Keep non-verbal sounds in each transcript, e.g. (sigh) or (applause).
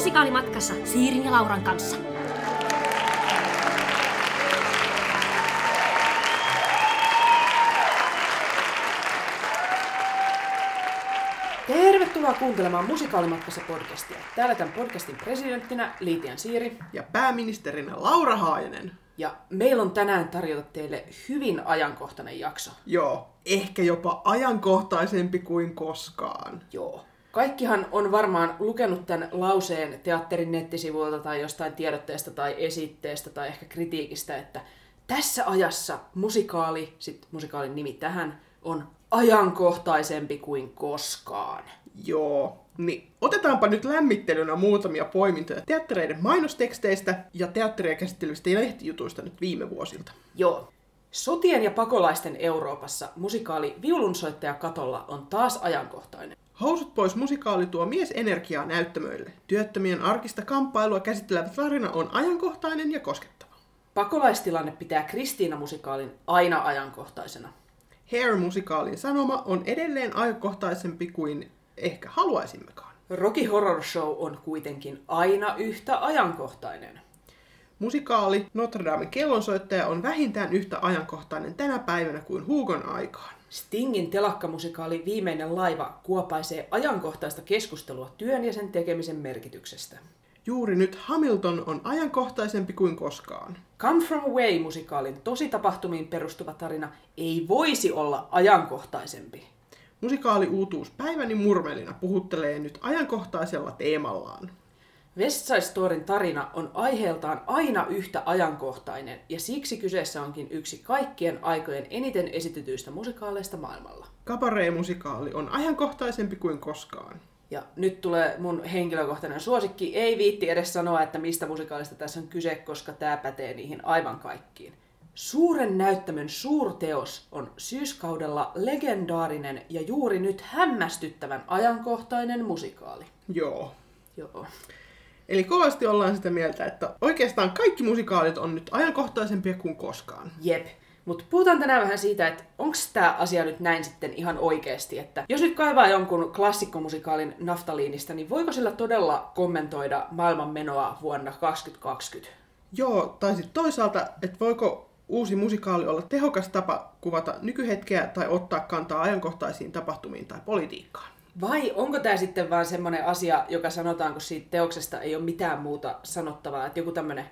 musikaalimatkassa Siirin ja Lauran kanssa. Tervetuloa kuuntelemaan Musikaalimatkassa podcastia. Täällä tämän podcastin presidenttinä Liitian Siiri. Ja pääministerinä Laura Haajanen. Ja meillä on tänään tarjota teille hyvin ajankohtainen jakso. Joo, ehkä jopa ajankohtaisempi kuin koskaan. Joo. Kaikkihan on varmaan lukenut tämän lauseen teatterin nettisivuilta tai jostain tiedotteesta tai esitteestä tai ehkä kritiikistä, että tässä ajassa musikaali, sit musikaalin nimi tähän, on ajankohtaisempi kuin koskaan. Joo, niin otetaanpa nyt lämmittelynä muutamia poimintoja teattereiden mainosteksteistä ja teatteria käsittelevistä lehtijutuista nyt viime vuosilta. Joo. Sotien ja pakolaisten Euroopassa musikaali Viulunsoittaja katolla on taas ajankohtainen. Housut pois musikaali tuo miesenergiaa näyttämöille. Työttömien arkista kamppailua käsittelevä tarina on ajankohtainen ja koskettava. Pakolaistilanne pitää Kristiina-musikaalin aina ajankohtaisena. Hair-musikaalin sanoma on edelleen ajankohtaisempi kuin ehkä haluaisimmekaan. Rocky Horror Show on kuitenkin aina yhtä ajankohtainen. Musikaali Notre Damen kellonsoittaja on vähintään yhtä ajankohtainen tänä päivänä kuin Hugon aikaan. Stingin telakkamusikaali Viimeinen laiva kuopaisee ajankohtaista keskustelua työn ja sen tekemisen merkityksestä. Juuri nyt Hamilton on ajankohtaisempi kuin koskaan. Come From Away-musikaalin tositapahtumiin perustuva tarina ei voisi olla ajankohtaisempi. Musikaali uutuus Päiväni murmelina puhuttelee nyt ajankohtaisella teemallaan. West Side Storyn tarina on aiheeltaan aina yhtä ajankohtainen, ja siksi kyseessä onkin yksi kaikkien aikojen eniten esitetyistä musikaaleista maailmalla. Cabaret-musikaali on ajankohtaisempi kuin koskaan. Ja nyt tulee mun henkilökohtainen suosikki. Ei viitti edes sanoa, että mistä musikaalista tässä on kyse, koska tämä pätee niihin aivan kaikkiin. Suuren näyttämön suurteos on syyskaudella legendaarinen ja juuri nyt hämmästyttävän ajankohtainen musikaali. Joo. Joo. Eli kovasti ollaan sitä mieltä, että oikeastaan kaikki musikaalit on nyt ajankohtaisempia kuin koskaan. Jep. Mutta puhutaan tänään vähän siitä, että onko tämä asia nyt näin sitten ihan oikeasti, että jos nyt kaivaa jonkun klassikkomusikaalin naftaliinista, niin voiko sillä todella kommentoida maailman menoa vuonna 2020? Joo, tai sitten toisaalta, että voiko uusi musikaali olla tehokas tapa kuvata nykyhetkeä tai ottaa kantaa ajankohtaisiin tapahtumiin tai politiikkaan? Vai onko tämä sitten vaan semmoinen asia, joka sanotaan, kun siitä teoksesta ei ole mitään muuta sanottavaa, että joku tämmöinen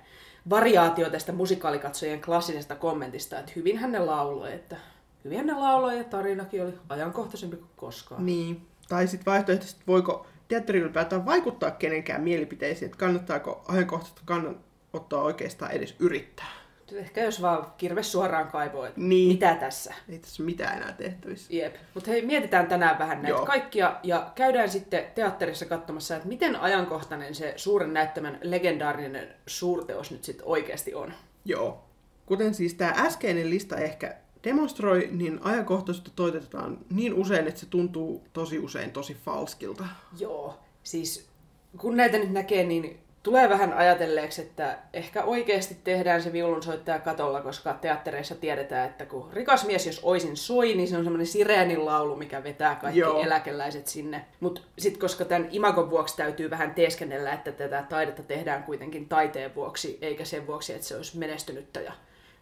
variaatio tästä musikaalikatsojien klassisesta kommentista, että hyvinhän ne lauloi, että hyvinhän ne lauloi ja tarinakin oli ajankohtaisempi kuin koskaan. Niin. Tai sitten vaihtoehtoisesti, voiko teatteri ylipäätään vaikuttaa kenenkään mielipiteisiin, että kannattaako ajankohtaista kannanottoa oikeastaan edes yrittää. Ehkä jos vaan kirve suoraan kaivoo, että Niin. mitä tässä. Ei tässä mitään enää tehtävissä. Jep. Mutta hei, mietitään tänään vähän näitä Joo. kaikkia ja käydään sitten teatterissa katsomassa, että miten ajankohtainen se suuren näyttämän legendaarinen suurteos nyt sitten oikeasti on. Joo. Kuten siis tämä äskeinen lista ehkä demonstroi, niin ajankohtaisuutta toitetaan niin usein, että se tuntuu tosi usein tosi falskilta. Joo, siis kun näitä nyt näkee, niin tulee vähän ajatelleeksi, että ehkä oikeasti tehdään se viulunsoittaja katolla, koska teattereissa tiedetään, että kun rikas mies jos oisin soi, niin se on semmoinen sireenin laulu, mikä vetää kaikki Joo. Eläkeläiset sinne. Mutta sitten koska tämän imagon vuoksi täytyy vähän teeskennellä, että tätä taidetta tehdään kuitenkin taiteen vuoksi, eikä sen vuoksi, että se olisi menestynyttä ja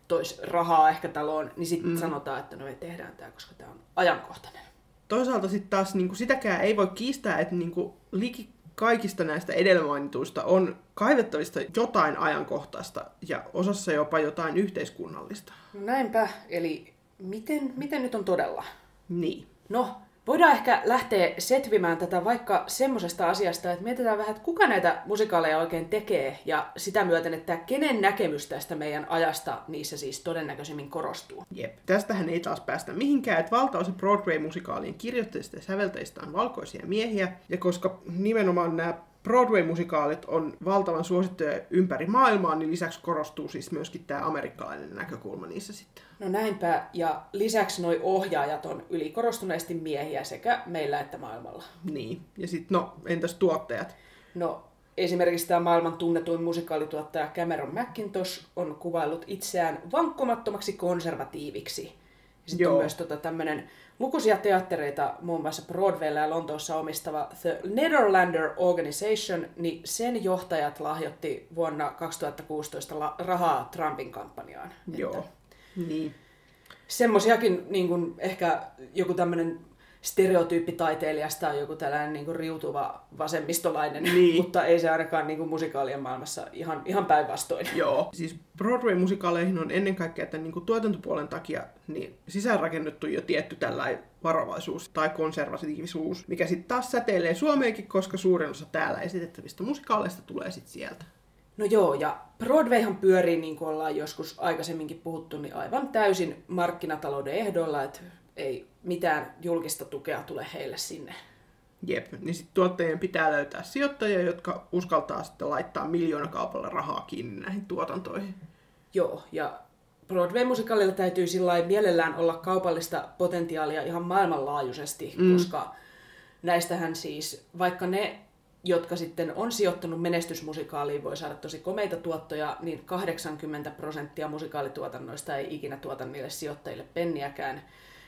tois rahaa ehkä taloon, niin sitten mm. sanotaan, että no me tehdään tämä, koska tämä on ajankohtainen. Toisaalta sitten taas niin kuin sitäkään ei voi kiistää, että niin kuin liki kaikista näistä edellä mainituista on kaivettavista jotain ajankohtaista ja osassa jopa jotain yhteiskunnallista. Näinpä, eli miten, miten nyt on todella? Niin. No, voidaan ehkä lähteä setvimään tätä vaikka semmoisesta asiasta, että mietitään vähän, että kuka näitä musikaaleja oikein tekee, ja sitä myöten, että kenen näkemys tästä meidän ajasta niissä siis todennäköisimmin korostuu. Jep. Tästähän ei taas päästä mihinkään, että valtaosa Broadway-musikaalien kirjoittajista ja säveltäjistä on valkoisia miehiä, ja koska nimenomaan nämä Broadway-musikaalit on valtavan suosittuja ympäri maailmaa, niin lisäksi korostuu siis myöskin tämä amerikkalainen näkökulma niissä sitten. No näinpä, ja lisäksi noi ohjaajat on ylikorostuneesti miehiä sekä meillä että maailmalla. Niin. Ja sitten, no, entäs tuottajat? No, esimerkiksi tämä maailman tunnetuin musikaalituottaja Cameron McIntosh on kuvaillut itseään vankkumattomaksi konservatiiviksi. sitten on Joo. myös tota, tämmöinen lukuisia teattereita, muun muassa Broadwaylla ja Lontoossa omistava The Netherlander Organization, niin sen johtajat lahjoitti vuonna 2016 la- rahaa Trumpin kampanjaan. Joo. Niin. Semmoisiakin niin kuin, ehkä joku tämmöinen stereotyyppitaiteilijasta on joku tällainen niin kuin riutuva vasemmistolainen, Niin. mutta ei se ainakaan niin kuin musikaalien maailmassa ihan, ihan päinvastoin. Joo. Siis Broadway-musikaaleihin on ennen kaikkea tämän niin kuin tuotantopuolen takia niin sisäänrakennettu jo tietty tällainen varovaisuus tai konservatiivisuus, mikä sitten taas säteilee Suomeenkin, koska suurin osa täällä esitettävistä musikaaleista tulee sitten sieltä. No joo, ja Broadwayhan pyörii, niin kuin ollaan joskus aikaisemminkin puhuttu, niin aivan täysin markkinatalouden ehdoilla, että ei mitään julkista tukea tule heille sinne. Jep, niin sitten tuottajien pitää löytää sijoittajia, jotka uskaltaa sitten laittaa miljoonakaupalla rahaa kiinni näihin tuotantoihin. Joo, ja Broadway-musikaalilla täytyy sillä mielellään olla kaupallista potentiaalia ihan maailmanlaajuisesti, mm. koska näistähän siis, vaikka ne, jotka sitten on sijoittanut menestysmusikaaliin, voi saada tosi komeita tuottoja, niin 80 prosenttia musikaalituotannoista ei ikinä tuota niille sijoittajille penniäkään.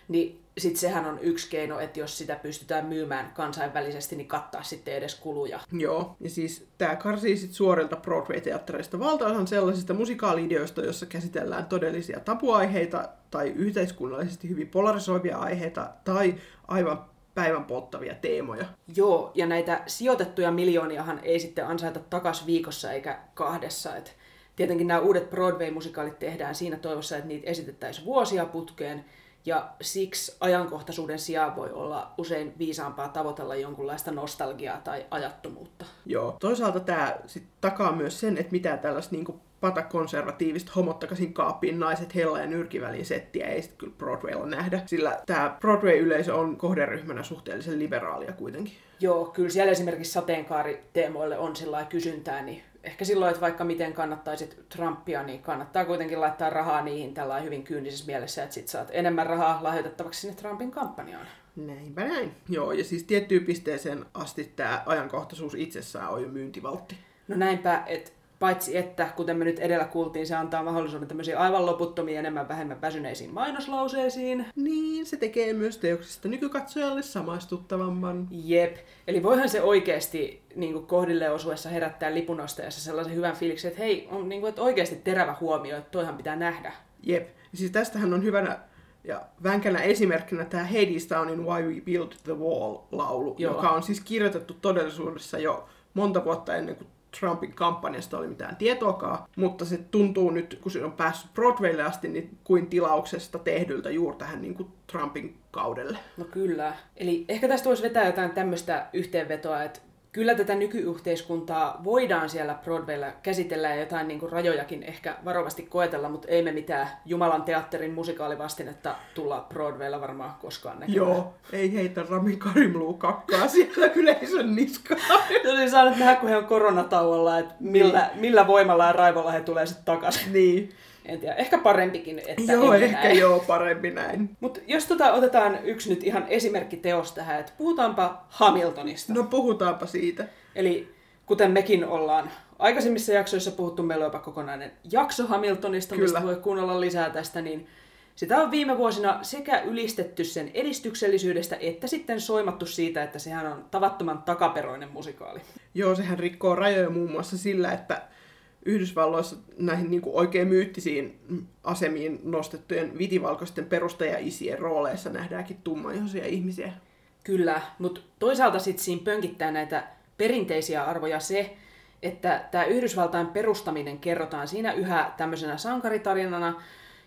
Niin sitten sehän on yksi keino, että jos sitä pystytään myymään kansainvälisesti, niin kattaa sitten edes kuluja. Joo, ja siis tämä karsii sit suorilta Broadway-teattereista valtaosan sellaisista musikaali-ideoista, joissa käsitellään todellisia tabuaiheita tai yhteiskunnallisesti hyvin polarisoivia aiheita tai aivan päivän polttavia teemoja. Joo, ja näitä sijoitettuja miljooniahan ei sitten ansaita takas viikossa eikä kahdessa. Et tietenkin nämä uudet Broadway-musikaalit tehdään siinä toivossa, että niitä esitettäisiin vuosia putkeen, ja siksi ajankohtaisuuden sijaan voi olla usein viisaampaa tavoitella jonkunlaista nostalgiaa tai ajattomuutta. Joo. Toisaalta tämä sit takaa myös sen, että mitään tällaista niinku patakonservatiivista homottakasin kaappiin naiset hella ja nyrkiväliin settiä ei sitten kyllä Broadwaylla nähdä, sillä tämä Broadway-yleisö on kohderyhmänä suhteellisen liberaalia kuitenkin. Joo, kyllä siellä esimerkiksi sateenkaariteemoille on sillä kysyntää, niin ehkä silloin, että vaikka miten kannattaisit Trumpia, niin kannattaa kuitenkin laittaa rahaa niihin tällä hyvin kyynisessä mielessä, että sit saat enemmän rahaa lahjoitettavaksi sinne Trumpin kampanjaan. Näinpä näin. Joo, ja siis tiettyyn pisteeseen asti tämä ajankohtaisuus itsessään on jo myyntivaltti. No näinpä, että paitsi että, kuten me nyt edellä kuultiin, se antaa mahdollisuuden tämmöisiin aivan loputtomiin enemmän vähemmän väsyneisiin mainoslauseisiin. Niin, se tekee myös teoksista nykykatsojalle samaistuttavamman. Jep. Eli voihan se oikeasti niin kuin kohdille osuessa herättää lipunostajassa sellaisen hyvän fiiliksen, että hei, on niin kuin, että oikeasti terävä huomio, että toihan pitää nähdä. Jep. Siis tästähän on hyvänä ja vänkänä esimerkkinä tämä Hadestownin Why We Built the Wall-laulu, Joo. joka on siis kirjoitettu todellisuudessa jo monta vuotta ennen kuin Trumpin kampanjasta oli mitään tietoakaan, mutta se tuntuu nyt, kun se on päässyt Broadwaylle asti, niin kuin tilauksesta tehdyltä juuri tähän niin kuin Trumpin kaudelle. No kyllä. Eli ehkä tästä voisi vetää jotain tämmöistä yhteenvetoa, että kyllä tätä nykyyhteiskuntaa voidaan siellä Broadwaylla käsitellä ja jotain niin kuin rajojakin ehkä varovasti koetella, mutta ei me mitään Jumalan teatterin musikaalivastinetta tulla Broadwaylla varmaan koskaan näkemään. Joo, ei heitä Rami Karimluu kakkaa siellä (laughs) yleisön niskaan. Tosi saa nyt nähdä, kun he on koronatauolla, että millä, millä voimalla ja raivolla he tulee sitten takaisin. niin. En tiedä, ehkä parempikin, että Joo, ei ehkä näin. joo, parempi näin. Mutta jos tota, otetaan yksi nyt ihan esimerkkiteos tähän, että puhutaanpa Hamiltonista. No puhutaanpa siitä. Eli kuten mekin ollaan aikaisemmissa jaksoissa puhuttu, meillä on jopa kokonainen jakso Hamiltonista, Kyllä. mistä voi kuunnella lisää tästä, niin sitä on viime vuosina sekä ylistetty sen edistyksellisyydestä, että sitten soimattu siitä, että sehän on tavattoman takaperoinen musikaali. Joo, sehän rikkoo rajoja muun muassa sillä, että Yhdysvalloissa näihin niin kuin oikein myyttisiin asemiin nostettujen vitivalkoisten perustajaisien rooleissa nähdäänkin tummaihoisia ihmisiä. Kyllä, mutta toisaalta sitten siinä pönkittää näitä perinteisiä arvoja se, että tämä Yhdysvaltain perustaminen kerrotaan siinä yhä tämmöisenä sankaritarinana,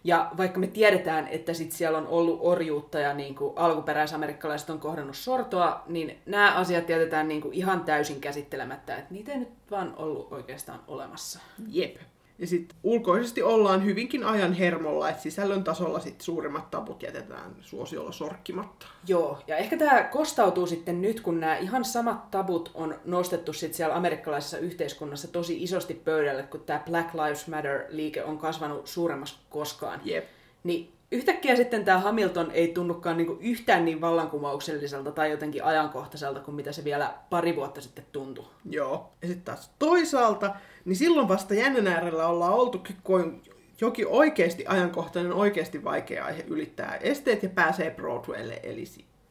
ja vaikka me tiedetään, että sit siellä on ollut orjuutta ja niin alkuperäisamerikkalaiset on kohdannut sortoa, niin nämä asiat jätetään niin ihan täysin käsittelemättä, että niitä ei nyt vaan ollut oikeastaan olemassa. Jep. Ja sitten ulkoisesti ollaan hyvinkin ajan hermolla, että sisällön tasolla sit suurimmat tabut jätetään suosiolla sorkkimatta. Joo, ja ehkä tämä kostautuu sitten nyt, kun nämä ihan samat tabut on nostettu sitten siellä amerikkalaisessa yhteiskunnassa tosi isosti pöydälle, kun tämä Black Lives Matter-liike on kasvanut suuremmassa kuin koskaan. Jep. Niin yhtäkkiä sitten tämä Hamilton ei tunnukaan niinku yhtään niin vallankumoukselliselta tai jotenkin ajankohtaiselta kuin mitä se vielä pari vuotta sitten tuntui. Joo. Ja sitten taas toisaalta, niin silloin vasta jännän äärellä ollaan oltukin, kun jokin oikeasti ajankohtainen, oikeasti vaikea aihe ylittää esteet ja pääsee Broadwaylle, eli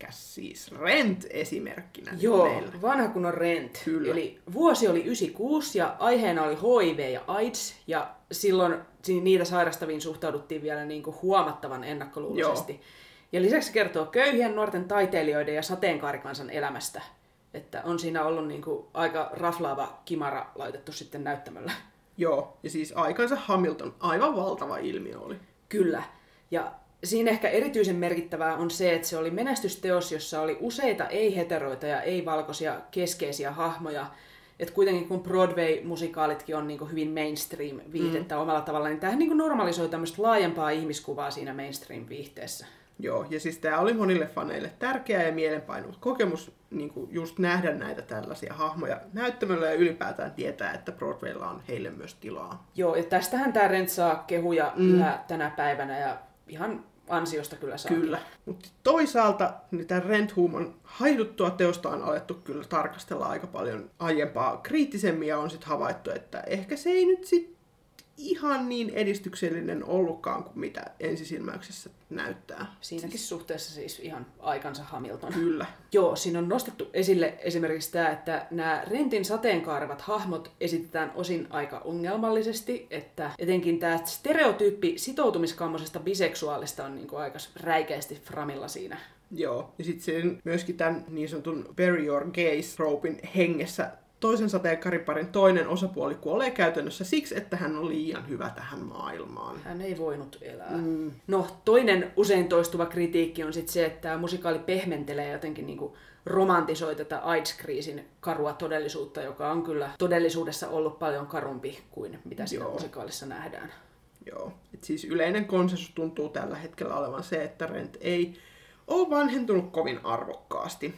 siis Rent esimerkkinä Joo, meillä. vanha kun on Rent. Kyllä. Eli vuosi oli 96 ja aiheena oli HIV ja AIDS ja silloin niitä sairastaviin suhtauduttiin vielä niin kuin huomattavan ennakkoluuloisesti. Joo. Ja lisäksi se kertoo köyhien nuorten taiteilijoiden ja sateenkaarikansan elämästä. Että on siinä ollut niin kuin aika raflaava kimara laitettu sitten näyttämöllä. Joo, ja siis aikansa Hamilton aivan valtava ilmiö oli. Kyllä. Ja siinä ehkä erityisen merkittävää on se, että se oli menestysteos, jossa oli useita ei-heteroita ja ei-valkoisia keskeisiä hahmoja. Että kuitenkin kun Broadway-musikaalitkin on niin hyvin mainstream-viihdettä mm. omalla tavallaan, niin tämähän niin normalisoi tämmöistä laajempaa ihmiskuvaa siinä mainstream-viihteessä. Joo, ja siis tämä oli monille faneille tärkeä ja mielenpainuva kokemus niin kuin just nähdä näitä tällaisia hahmoja näyttämöllä ja ylipäätään tietää, että Broadwaylla on heille myös tilaa. Joo, ja tästähän tämä Rent saa kehuja mm. yhä tänä päivänä ja ihan ansiosta kyllä saa. Kyllä, mutta toisaalta niin tämän Rent Human haiduttua teosta on alettu kyllä tarkastella aika paljon aiempaa kriittisemmin ja on sitten havaittu, että ehkä se ei nyt sitten ihan niin edistyksellinen ollutkaan kuin mitä ensisilmäyksessä näyttää. Siinäkin siis... suhteessa siis ihan aikansa Hamilton. Kyllä. Joo, siinä on nostettu esille esimerkiksi tämä, että nämä Rentin sateenkaarevat hahmot esitetään osin aika ongelmallisesti, että etenkin tämä stereotyyppi sitoutumiskammoisesta biseksuaalista on niin kuin aika räikeästi framilla siinä. Joo, ja sitten myöskin tämän niin sanotun Bury Your Gaze troopin hengessä toisen sateenkariparin toinen osapuoli kuolee käytännössä siksi, että hän on liian hyvä tähän maailmaan. Hän ei voinut elää. Mm. No, toinen usein toistuva kritiikki on sitten se, että tämä musikaali pehmentelee jotenkin niinku romantisoi tätä AIDS-kriisin karua todellisuutta, joka on kyllä todellisuudessa ollut paljon karumpi kuin mitä siinä Joo. musikaalissa nähdään. Joo, Et siis yleinen konsensus tuntuu tällä hetkellä olevan se, että Rent ei ole vanhentunut kovin arvokkaasti.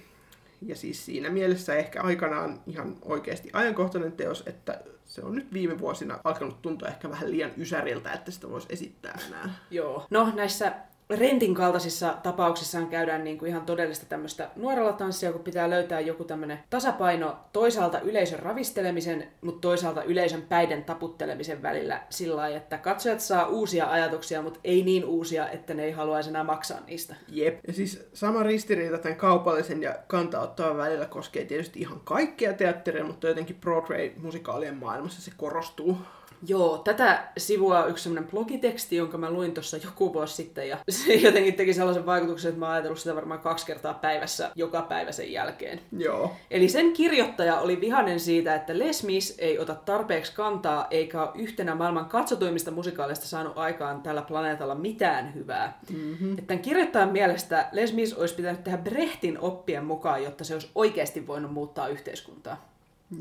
Ja siis siinä mielessä ehkä aikanaan ihan oikeasti ajankohtainen teos, että se on nyt viime vuosina alkanut tuntua ehkä vähän liian ysäriltä, että sitä voisi esittää enää. Joo. No näissä rentin kaltaisissa tapauksissaan käydään niin kuin ihan todellista tämmöistä nuorella tanssia, kun pitää löytää joku tämmöinen tasapaino toisaalta yleisön ravistelemisen, mutta toisaalta yleisön päiden taputtelemisen välillä sillä lailla, että katsojat saa uusia ajatuksia, mutta ei niin uusia, että ne ei haluaisi enää maksaa niistä. Jep. Ja siis sama ristiriita tämän kaupallisen ja kantauttavan välillä koskee tietysti ihan kaikkea teatteria, mutta jotenkin Broadway-musikaalien maailmassa se korostuu Joo, tätä sivua yksi sellainen blogiteksti, jonka mä luin tuossa joku vuosi sitten, ja (laughs) se jotenkin teki sellaisen vaikutuksen, että mä oon ajatellut sitä varmaan kaksi kertaa päivässä, joka päivä sen jälkeen. Joo. Eli sen kirjoittaja oli vihanen siitä, että Les Mis ei ota tarpeeksi kantaa, eikä ole yhtenä maailman katsotuimmista musikaaleista saanut aikaan tällä planeetalla mitään hyvää. Mm-hmm. Että tämän kirjoittajan mielestä Les Mis olisi pitänyt tehdä Brehtin oppien mukaan, jotta se olisi oikeasti voinut muuttaa yhteiskuntaa.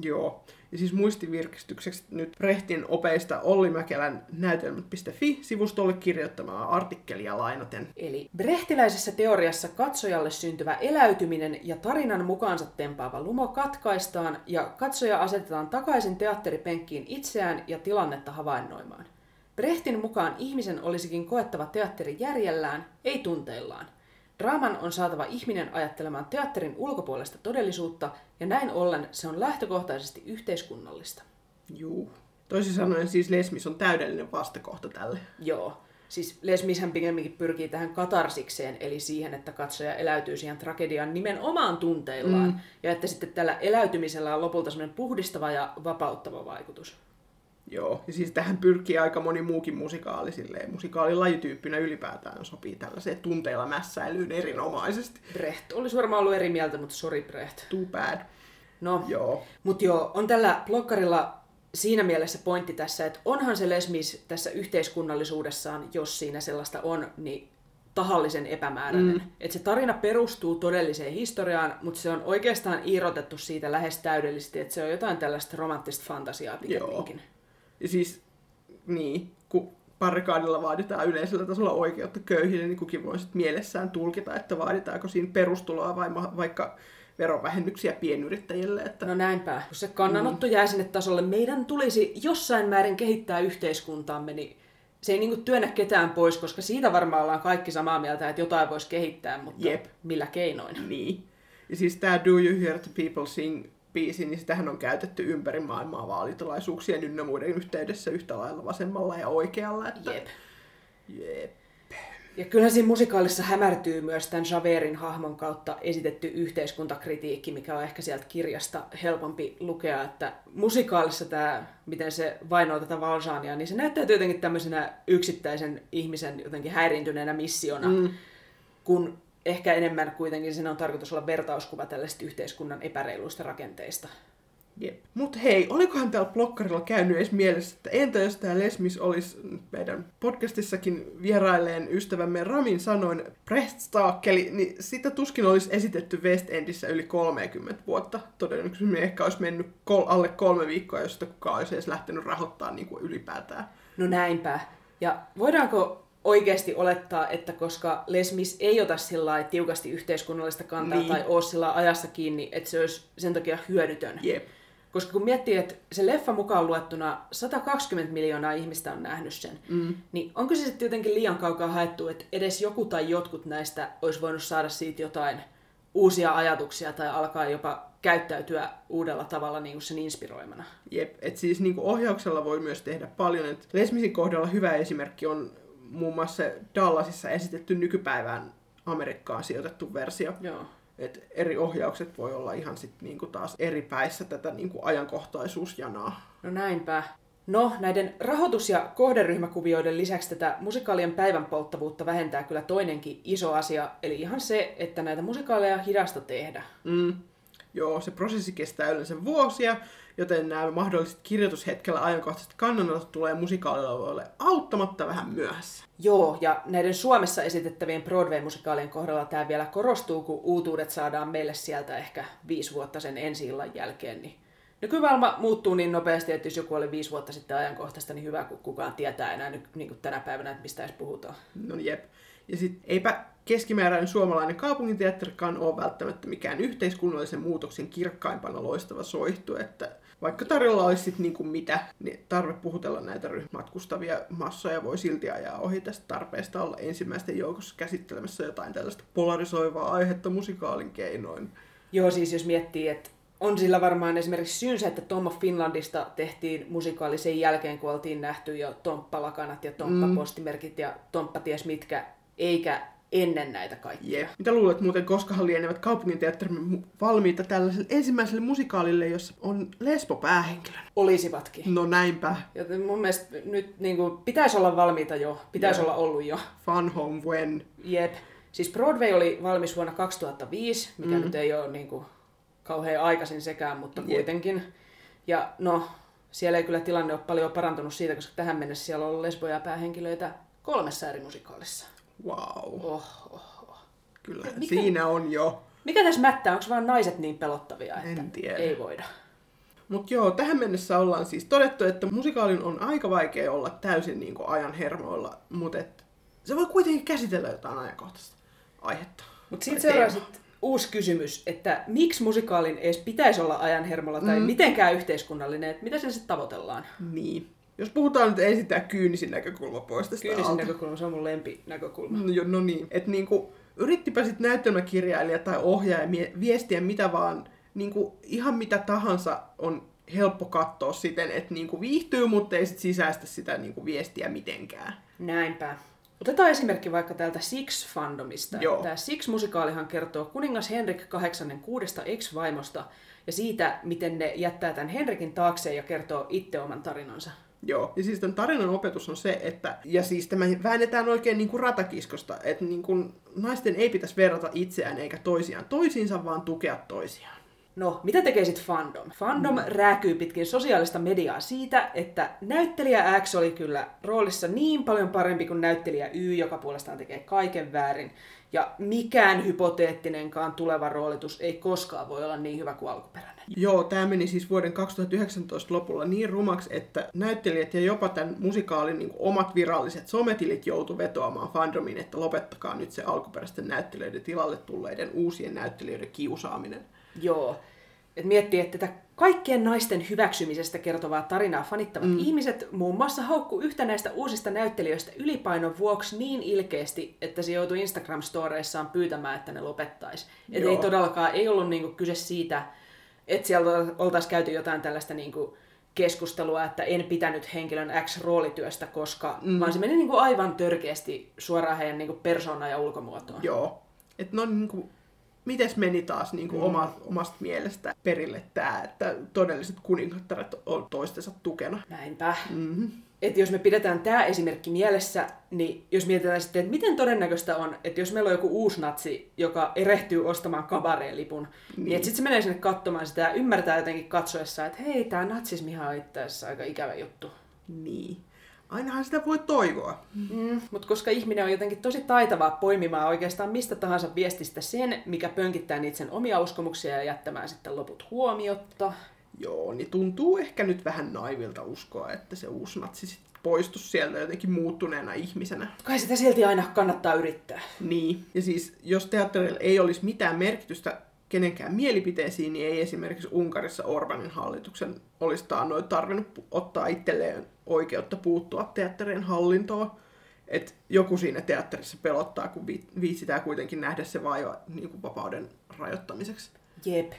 Joo. Ja siis muistivirkistykseksi nyt Brehtin opeista Olli Mäkelän näytelmät.fi-sivustolle kirjoittamaa artikkelia lainaten. Eli brehtiläisessä teoriassa katsojalle syntyvä eläytyminen ja tarinan mukaansa tempaava lumo katkaistaan ja katsoja asetetaan takaisin teatteripenkkiin itseään ja tilannetta havainnoimaan. Brehtin mukaan ihmisen olisikin koettava teatteri järjellään, ei tunteillaan – Draaman on saatava ihminen ajattelemaan teatterin ulkopuolesta todellisuutta, ja näin ollen se on lähtökohtaisesti yhteiskunnallista. Juu. Toisin sanoen siis Lesmis on täydellinen vastakohta tälle. Joo. Siis Lesmishän pikemminkin pyrkii tähän katarsikseen, eli siihen, että katsoja eläytyy siihen tragediaan nimenomaan tunteillaan, mm. ja että sitten tällä eläytymisellä on lopulta semmoinen puhdistava ja vapauttava vaikutus. Joo, ja siis tähän pyrkii aika moni muukin musikaali silleen. Musikaalilajityyppinä ylipäätään sopii tällaiseen tunteilla mässäilyyn erinomaisesti. Brecht olisi varmaan ollut eri mieltä, mutta sorry Brecht. Too bad. No, joo. mutta joo, on tällä blokkarilla siinä mielessä pointti tässä, että onhan se lesmis tässä yhteiskunnallisuudessaan, jos siinä sellaista on, niin tahallisen epämääräinen. Mm. Että se tarina perustuu todelliseen historiaan, mutta se on oikeastaan irrotettu siitä lähes täydellisesti, että se on jotain tällaista romanttista fantasiaa pikemminkin. Joo. Siis, niin, kun parikaadilla vaaditaan yleisellä tasolla oikeutta köyhille, niin kukin voi sitten mielessään tulkita, että vaaditaanko siinä perustuloa vai vaikka verovähennyksiä pienyrittäjille. Että... No näinpä. Kun se kannanotto mm. jää sinne tasolle, meidän tulisi jossain määrin kehittää yhteiskuntaamme, niin se ei niinku työnnä ketään pois, koska siitä varmaan ollaan kaikki samaa mieltä, että jotain voisi kehittää, mutta Jep. millä keinoin. Niin. Ja siis tämä Do You Hear the People Sing biisi, niin sitähän on käytetty ympäri maailmaa vaalitilaisuuksien ynnä muiden yhteydessä yhtä lailla vasemmalla ja oikealla. Että... Jep. Jep. Ja kyllä siinä musikaalissa hämärtyy myös tämän Javerin hahmon kautta esitetty yhteiskuntakritiikki, mikä on ehkä sieltä kirjasta helpompi lukea, että musikaalissa tämä, miten se vainoo tätä Valsaania, niin se näyttää jotenkin tämmöisenä yksittäisen ihmisen jotenkin häiriintyneenä missiona, mm. kun ehkä enemmän kuitenkin sen on tarkoitus olla vertauskuva tällaisista yhteiskunnan epäreiluista rakenteista. Jep. Mut hei, olikohan täällä blokkarilla käynyt edes mielessä, että entä jos tämä Lesmis olisi meidän podcastissakin vierailleen ystävämme Ramin sanoin Prehtstakeli, niin sitä tuskin olisi esitetty West Endissä yli 30 vuotta. Todennäköisesti ehkä olisi mennyt kol- alle kolme viikkoa, jos sitä kukaan olisi edes lähtenyt rahoittaa niin kuin ylipäätään. No näinpä. Ja voidaanko oikeasti olettaa, että koska Lesmis ei ota sillä tiukasti yhteiskunnallista kantaa niin. tai ole sillä ajassa kiinni, että se olisi sen takia hyödytön. Jep. Koska kun miettii, että se leffa mukaan luettuna 120 miljoonaa ihmistä on nähnyt sen, mm. niin onko se sitten jotenkin liian kaukaa haettu, että edes joku tai jotkut näistä olisi voinut saada siitä jotain uusia ajatuksia tai alkaa jopa käyttäytyä uudella tavalla niin kuin sen inspiroimana. Jep, että siis niin kuin ohjauksella voi myös tehdä paljon. Et Lesmisin kohdalla hyvä esimerkki on muun muassa se Dallasissa esitetty nykypäivään Amerikkaan sijoitettu versio. Joo. Et eri ohjaukset voi olla ihan sit niinku taas eri päissä tätä niinku ajankohtaisuusjanaa. No näinpä. No, näiden rahoitus- ja kohderyhmäkuvioiden lisäksi tätä musikaalien päivän polttavuutta vähentää kyllä toinenkin iso asia, eli ihan se, että näitä musikaaleja hidasta tehdä. Mm. Joo, se prosessi kestää yleensä vuosia, joten nämä mahdolliset kirjoitushetkellä ajankohtaiset kannanotot tulee musikaalilla auttamatta vähän myöhässä. Joo, ja näiden Suomessa esitettävien Broadway-musikaalien kohdalla tämä vielä korostuu, kun uutuudet saadaan meille sieltä ehkä viisi vuotta sen ensi illan jälkeen, niin Nykymaailma muuttuu niin nopeasti, että jos joku oli viisi vuotta sitten ajankohtaista, niin hyvä, kun kukaan tietää enää niin kuin tänä päivänä, että mistä edes puhutaan. No jep. Ja sitten eipä keskimääräinen suomalainen kaupunginteatterikaan ole välttämättä mikään yhteiskunnallisen muutoksen kirkkaimpana loistava soihtu, että vaikka tarjolla olisi sit niin mitä, niin tarve puhutella näitä matkustavia massoja voi silti ajaa ohi tästä tarpeesta olla ensimmäisten joukossa käsittelemässä jotain tällaista polarisoivaa aihetta musikaalin keinoin. Joo, siis jos miettii, että on sillä varmaan esimerkiksi syynsä, että Tom of Finlandista tehtiin musikaali sen jälkeen, kun oltiin nähty jo Tomppalakanat ja Tomppapostimerkit ja Tomppa ties mitkä, eikä ennen näitä kaikkia. Yeah. Mitä luulet muuten, koskahan lienevät kaupunginteatterimme valmiita tällaiselle ensimmäiselle musikaalille, jossa on lesbo päähenkilönä? Olisivatkin. No näinpä. Joten mun mielestä nyt niin kuin, pitäisi olla valmiita jo, pitäisi yeah. olla ollut jo. Fun Home When. Jep. Siis Broadway oli valmis vuonna 2005, mikä mm. nyt ei ole niin kuin, kauhean aikaisin sekään, mutta kuitenkin. Yep. Ja no, siellä ei kyllä tilanne ole paljon parantunut siitä, koska tähän mennessä siellä on ollut lesboja päähenkilöitä kolmessa eri musikaalissa. Wow. Oh, oh, oh. Kyllä, mikä, siinä on jo. Mikä tässä mättää? Onko vaan naiset niin pelottavia, että en tiedä. ei voida? Mutta joo, tähän mennessä ollaan siis todettu, että musikaalin on aika vaikea olla täysin niin kuin ajan hermoilla, mutta se voi kuitenkin käsitellä jotain ajankohtaista aihetta. Mutta sitten seuraa sit uusi kysymys, että miksi musikaalin edes pitäisi olla ajan hermolla tai mm. mitenkään yhteiskunnallinen, että mitä sen sitten tavoitellaan? Niin. Jos puhutaan nyt ensin tämä kyynisin näkökulma pois tästä Kyynisin alta. näkökulma, se on mun näkökulma. No, jo, no niin, että niinku, yrittipä sitten näytelmäkirjailija tai ohjaaja viestiä mitä vaan, niinku, ihan mitä tahansa on helppo katsoa siten, että niinku viihtyy, mutta ei sit sisäistä sitä niinku viestiä mitenkään. Näinpä. Otetaan esimerkki vaikka täältä Six-fandomista. Tämä Six-musikaalihan kertoo kuningas Henrik VIII kuudesta ex-vaimosta ja siitä, miten ne jättää tämän Henrikin taakse ja kertoo itse oman tarinansa. Joo, ja siis tämän tarinan opetus on se, että, ja siis tämä väännetään oikein niin kuin ratakiskosta, että niin kuin naisten ei pitäisi verrata itseään eikä toisiaan toisiinsa, vaan tukea toisiaan. No, mitä tekee sitten fandom? Fandom mm. rääkyy pitkin sosiaalista mediaa siitä, että näyttelijä X oli kyllä roolissa niin paljon parempi kuin näyttelijä Y, joka puolestaan tekee kaiken väärin. Ja mikään hypoteettinenkaan tuleva roolitus ei koskaan voi olla niin hyvä kuin alkuperäinen. Joo, tämä meni siis vuoden 2019 lopulla niin rumaksi, että näyttelijät ja jopa tämän musikaalin niin omat viralliset sometilit joutu vetoamaan fandomiin, että lopettakaa nyt se alkuperäisten näyttelijöiden tilalle tulleiden uusien näyttelijöiden kiusaaminen. Joo. Et miettii, että tätä kaikkien naisten hyväksymisestä kertovaa tarinaa fanittavat mm. ihmiset muun muassa haukku yhtä näistä uusista näyttelijöistä ylipainon vuoksi niin ilkeästi, että se joutui Instagram-storeissaan pyytämään, että ne lopettaisi. Et ei todellakaan, ei ollut niinku kyse siitä, että siellä oltaisiin käyty jotain tällaista niin kuin keskustelua, että en pitänyt henkilön X roolityöstä, koska mm. vaan se meni niin kuin aivan törkeästi suoraan heidän niin kuin persoonaan ja ulkomuotoon. Joo. Että no niin kuin, mites meni taas niin kuin mm. oma, omasta mielestä perille tämä, että todelliset kuningattaret on toistensa tukena. Näinpä. Mm-hmm että jos me pidetään tämä esimerkki mielessä, niin jos mietitään sitten, että miten todennäköistä on, että jos meillä on joku uusi natsi, joka erehtyy ostamaan kabareen-lipun, niin, niin sitten se menee sinne katsomaan sitä ja ymmärtää jotenkin katsoessa, että hei, tämä natsismihan on itse asiassa aika ikävä juttu. Niin. Ainahan sitä voi toivoa. Mm, mutta koska ihminen on jotenkin tosi taitavaa poimimaan oikeastaan mistä tahansa viestistä sen, mikä pönkittää niitä sen omia uskomuksia ja jättämään sitten loput huomiotta, Joo, niin tuntuu ehkä nyt vähän naivilta uskoa, että se uusi natsi sit poistus sieltä jotenkin muuttuneena ihmisenä. Kai sitä silti aina kannattaa yrittää. Niin, ja siis jos teatterilla ei olisi mitään merkitystä kenenkään mielipiteisiin, niin ei esimerkiksi Unkarissa Orbanin hallituksen olisi noin tarvinnut ottaa itselleen oikeutta puuttua teatterien hallintoon. Et joku siinä teatterissa pelottaa, kun viitsitään kuitenkin nähdä se vaiva niin kuin vapauden rajoittamiseksi. Jep.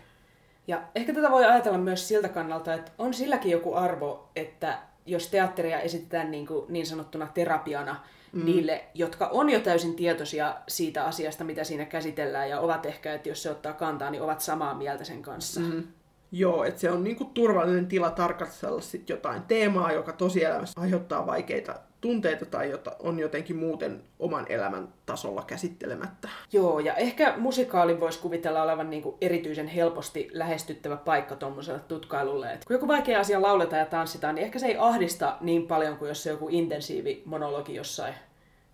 Ja ehkä tätä voi ajatella myös siltä kannalta, että on silläkin joku arvo, että jos teatteria esitetään niin, kuin niin sanottuna terapiana mm. niille, jotka on jo täysin tietoisia siitä asiasta, mitä siinä käsitellään, ja ovat ehkä, että jos se ottaa kantaa, niin ovat samaa mieltä sen kanssa. Mm. Joo, että se on niinku turvallinen tila tarkastella sit jotain teemaa, joka tosielämässä aiheuttaa vaikeita tunteita tai jota on jotenkin muuten oman elämän tasolla käsittelemättä. Joo, ja ehkä musikaalin voisi kuvitella olevan niinku erityisen helposti lähestyttävä paikka tuommoiselle tutkailulle. Et kun joku vaikea asia lauletaan ja tanssitaan, niin ehkä se ei ahdista niin paljon kuin jos se joku intensiivi monologi jossain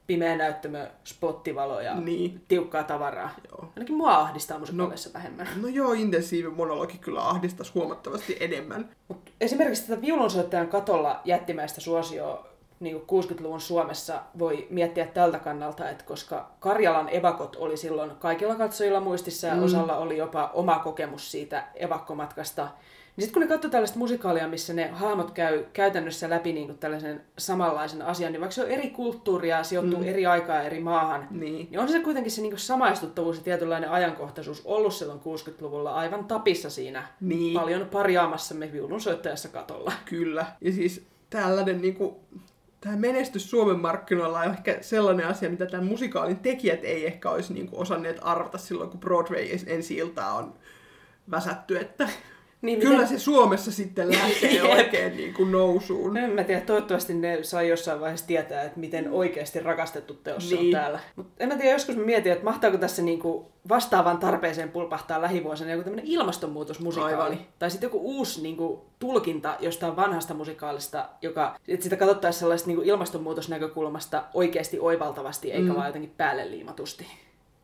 pimeä näyttämö, spottivalo ja niin. tiukkaa tavaraa. Joo. Ainakin mua ahdistaa musikaalissa no, vähemmän. No joo, intensiivi monologi kyllä ahdistaisi huomattavasti enemmän. Mut esimerkiksi tätä viulunsoittajan katolla jättimäistä suosioa niin 60-luvun Suomessa voi miettiä tältä kannalta, että koska Karjalan evakot oli silloin kaikilla katsojilla muistissa ja mm. osalla oli jopa oma kokemus siitä evakkomatkasta, niin sitten kun ne katsoo tällaista musikaalia, missä ne hahmot käy käytännössä läpi niin kuin tällaisen samanlaisen asian, niin vaikka se on eri kulttuuria, sijoittuu mm. eri aikaa eri maahan, niin, niin on se kuitenkin se niin kuin samaistuttavuus ja tietynlainen ajankohtaisuus ollut silloin 60-luvulla aivan tapissa siinä niin. paljon parjaamassamme viulunsoittajassa katolla. Kyllä. Ja siis tällainen niin kuin tämä menestys Suomen markkinoilla on ehkä sellainen asia, mitä tämän musikaalin tekijät ei ehkä olisi niin kuin osanneet arvata silloin, kun Broadway ensi iltaa on väsätty, että niin, Kyllä miten... se Suomessa sitten (laughs) lähtee oikein niin kuin nousuun. En mä tiedä, toivottavasti ne sai jossain vaiheessa tietää, että miten oikeasti rakastettu teos niin. on täällä. Mutta en mä tiedä, joskus mä mietin, että mahtaako tässä niin kuin vastaavaan tarpeeseen pulpahtaa lähivuosina joku tämmöinen ilmastonmuutosmusikaali. Aivan. Tai sitten joku uusi niin kuin, tulkinta jostain vanhasta musikaalista, joka että sitä katsottaisiin sellaista niin kuin ilmastonmuutosnäkökulmasta oikeasti oivaltavasti, eikä mm. vaan jotenkin päälle liimatusti.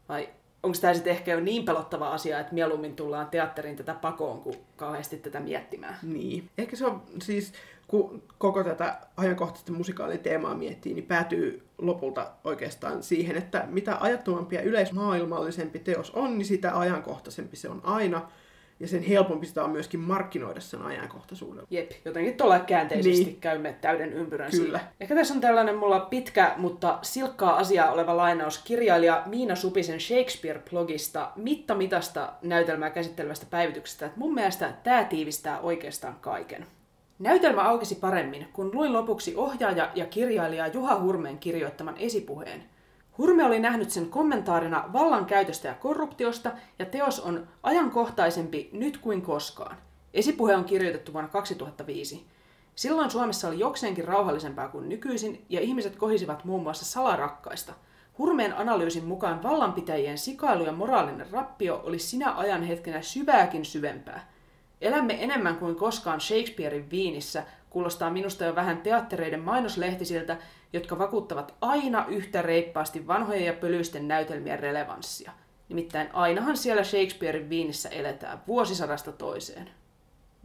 Vai onko tämä sitten ehkä jo niin pelottava asia, että mieluummin tullaan teatteriin tätä pakoon, kuin kauheasti tätä miettimään? Niin. Ehkä se on siis, kun koko tätä ajankohtaista musikaaliteemaa miettii, niin päätyy lopulta oikeastaan siihen, että mitä ajattomampia yleismaailmallisempi teos on, niin sitä ajankohtaisempi se on aina ja sen helpompi sitä on myöskin markkinoida sen ajankohtaisuudella. Jep, jotenkin tuolla käänteisesti niin. käymme täyden ympyrän Kyllä. Siinä. Ehkä tässä on tällainen mulla pitkä, mutta silkkaa asiaa oleva lainaus kirjailija Miina Supisen Shakespeare-blogista Mitta mitasta näytelmää käsittelevästä päivityksestä, että mun mielestä tämä tiivistää oikeastaan kaiken. Näytelmä aukesi paremmin, kun luin lopuksi ohjaaja ja kirjailija Juha Hurmeen kirjoittaman esipuheen – Hurme oli nähnyt sen kommentaarina vallan käytöstä ja korruptiosta, ja teos on ajankohtaisempi nyt kuin koskaan. Esipuhe on kirjoitettu vuonna 2005. Silloin Suomessa oli jokseenkin rauhallisempaa kuin nykyisin, ja ihmiset kohisivat muun muassa salarakkaista. Hurmeen analyysin mukaan vallanpitäjien sikailu ja moraalinen rappio oli sinä ajan hetkenä syvääkin syvempää. Elämme enemmän kuin koskaan Shakespearein viinissä, kuulostaa minusta jo vähän teattereiden mainoslehtisiltä, jotka vakuuttavat aina yhtä reippaasti vanhojen ja pölyisten näytelmien relevanssia. Nimittäin ainahan siellä Shakespearein viinissä eletään vuosisadasta toiseen.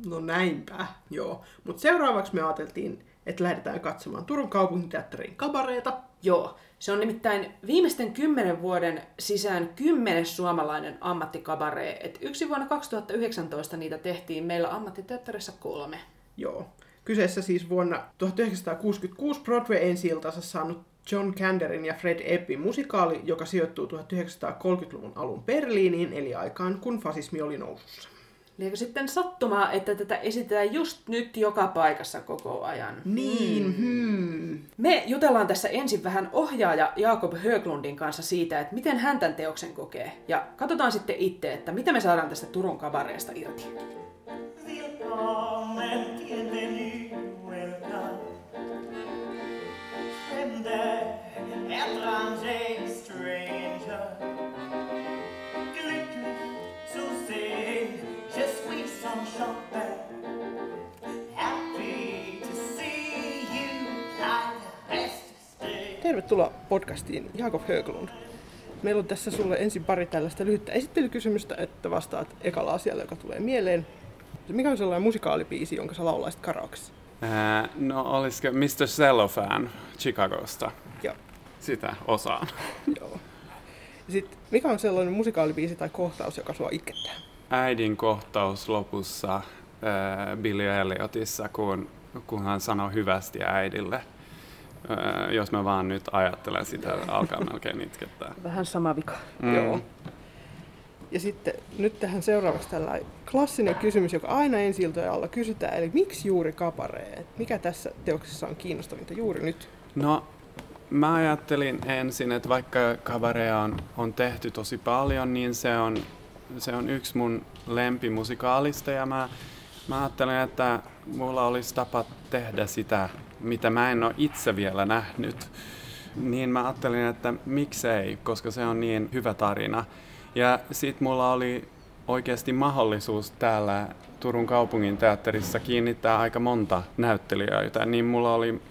No näinpä, joo. Mutta seuraavaksi me ajateltiin, että lähdetään katsomaan Turun kaupunginteatterin kabareita. Joo, se on nimittäin viimeisten kymmenen vuoden sisään kymmenes suomalainen ammattikabaree. Et yksi vuonna 2019 niitä tehtiin meillä ammattiteatterissa kolme. Joo. Kyseessä siis vuonna 1966 Broadway ensi saanut John Kanderin ja Fred Eppin musikaali, joka sijoittuu 1930-luvun alun Berliiniin, eli aikaan kun fasismi oli nousussa. Liekö sitten sattumaa, että tätä esitetään just nyt joka paikassa koko ajan? Niin, hmm. Me jutellaan tässä ensin vähän ohjaaja Jakob Höglundin kanssa siitä, että miten hän tämän teoksen kokee. Ja katsotaan sitten itse, että mitä me saadaan tästä Turun kabareesta irti. Willkommen, Tervetuloa podcastiin, Jakob Höglund. Meillä on tässä sulle ensin pari tällaista lyhyttä esittelykysymystä, että vastaat ekalla asialla, joka tulee mieleen. Mikä on sellainen musikaalibiisi, jonka sä laulaisit karaokeissa? Ää, no olisiko Mr. Cellophane Chicagosta? Joo. Sitä osaan. (laughs) Joo. Ja sit, mikä on sellainen musikaalibiisi tai kohtaus, joka sua itkettää? Äidin kohtaus lopussa ää, Billy Elliotissa, kun, kun hän sanoi hyvästi äidille. Ää, jos mä vaan nyt ajattelen sitä, alkaa melkein itkettää. Vähän sama vika. Mm. Joo. Ja sitten nyt tähän seuraavaksi tällainen klassinen kysymys, joka aina ensi alla kysytään, eli miksi juuri kabaree? Mikä tässä teoksessa on kiinnostavinta juuri nyt? No, mä ajattelin ensin, että vaikka kabarea on, on tehty tosi paljon, niin se on, se on yksi mun lempimusikaalista ja mä, mä ajattelin, että mulla olisi tapa tehdä sitä, mitä mä en ole itse vielä nähnyt. Niin mä ajattelin, että miksei, koska se on niin hyvä tarina. Ja sit mulla oli oikeasti mahdollisuus täällä Turun kaupungin teatterissa kiinnittää aika monta näyttelijöitä, niin mulla oli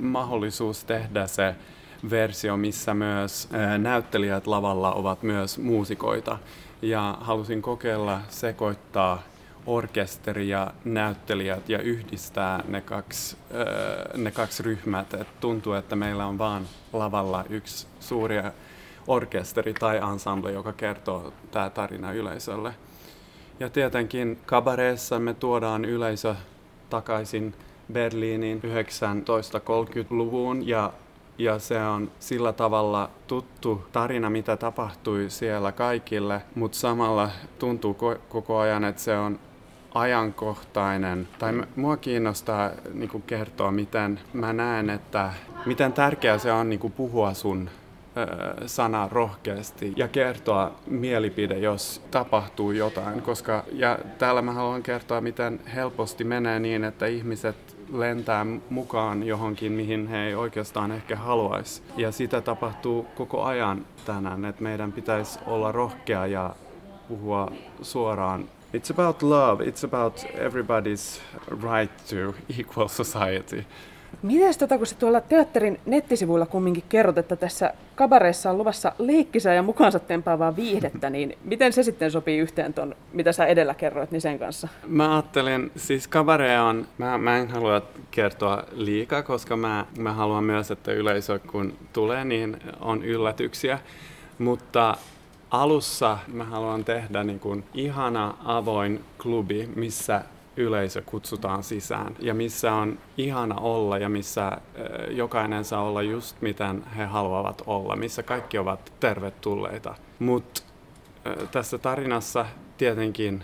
mahdollisuus tehdä se versio, missä myös näyttelijät lavalla ovat myös muusikoita. Ja halusin kokeilla sekoittaa orkesteri ja näyttelijät ja yhdistää ne kaksi, ne kaksi ryhmät. Et tuntuu, että meillä on vaan lavalla yksi suuri orkesteri tai ensemble, joka kertoo tämä tarina yleisölle. Ja tietenkin kabareessa me tuodaan yleisö takaisin Berliiniin 1930-luvun ja, ja se on sillä tavalla tuttu tarina, mitä tapahtui siellä kaikille, mutta samalla tuntuu ko- koko ajan, että se on ajankohtainen. Tai mua kiinnostaa niin kertoa, miten mä näen, että miten tärkeää se on niin puhua sun sana rohkeasti ja kertoa mielipide, jos tapahtuu jotain. Koska, ja täällä mä haluan kertoa, miten helposti menee niin, että ihmiset lentää mukaan johonkin, mihin he ei oikeastaan ehkä haluaisi. Ja sitä tapahtuu koko ajan tänään, että meidän pitäisi olla rohkea ja puhua suoraan. It's about love, it's about everybody's right to equal society. Miten tota, kun sä tuolla teatterin nettisivuilla kumminkin kerrot, että tässä kabareessa on luvassa leikkisää ja mukaansa tempaavaa viihdettä, niin miten se sitten sopii yhteen ton, mitä sä edellä kerroit, niin sen kanssa? Mä ajattelin, siis kabare on, mä, mä en halua kertoa liikaa, koska mä, mä haluan myös, että yleisö kun tulee, niin on yllätyksiä. Mutta alussa mä haluan tehdä niin kuin ihana avoin klubi, missä yleisö kutsutaan sisään ja missä on ihana olla ja missä jokainen saa olla just miten he haluavat olla, missä kaikki ovat tervetulleita. Mutta tässä tarinassa tietenkin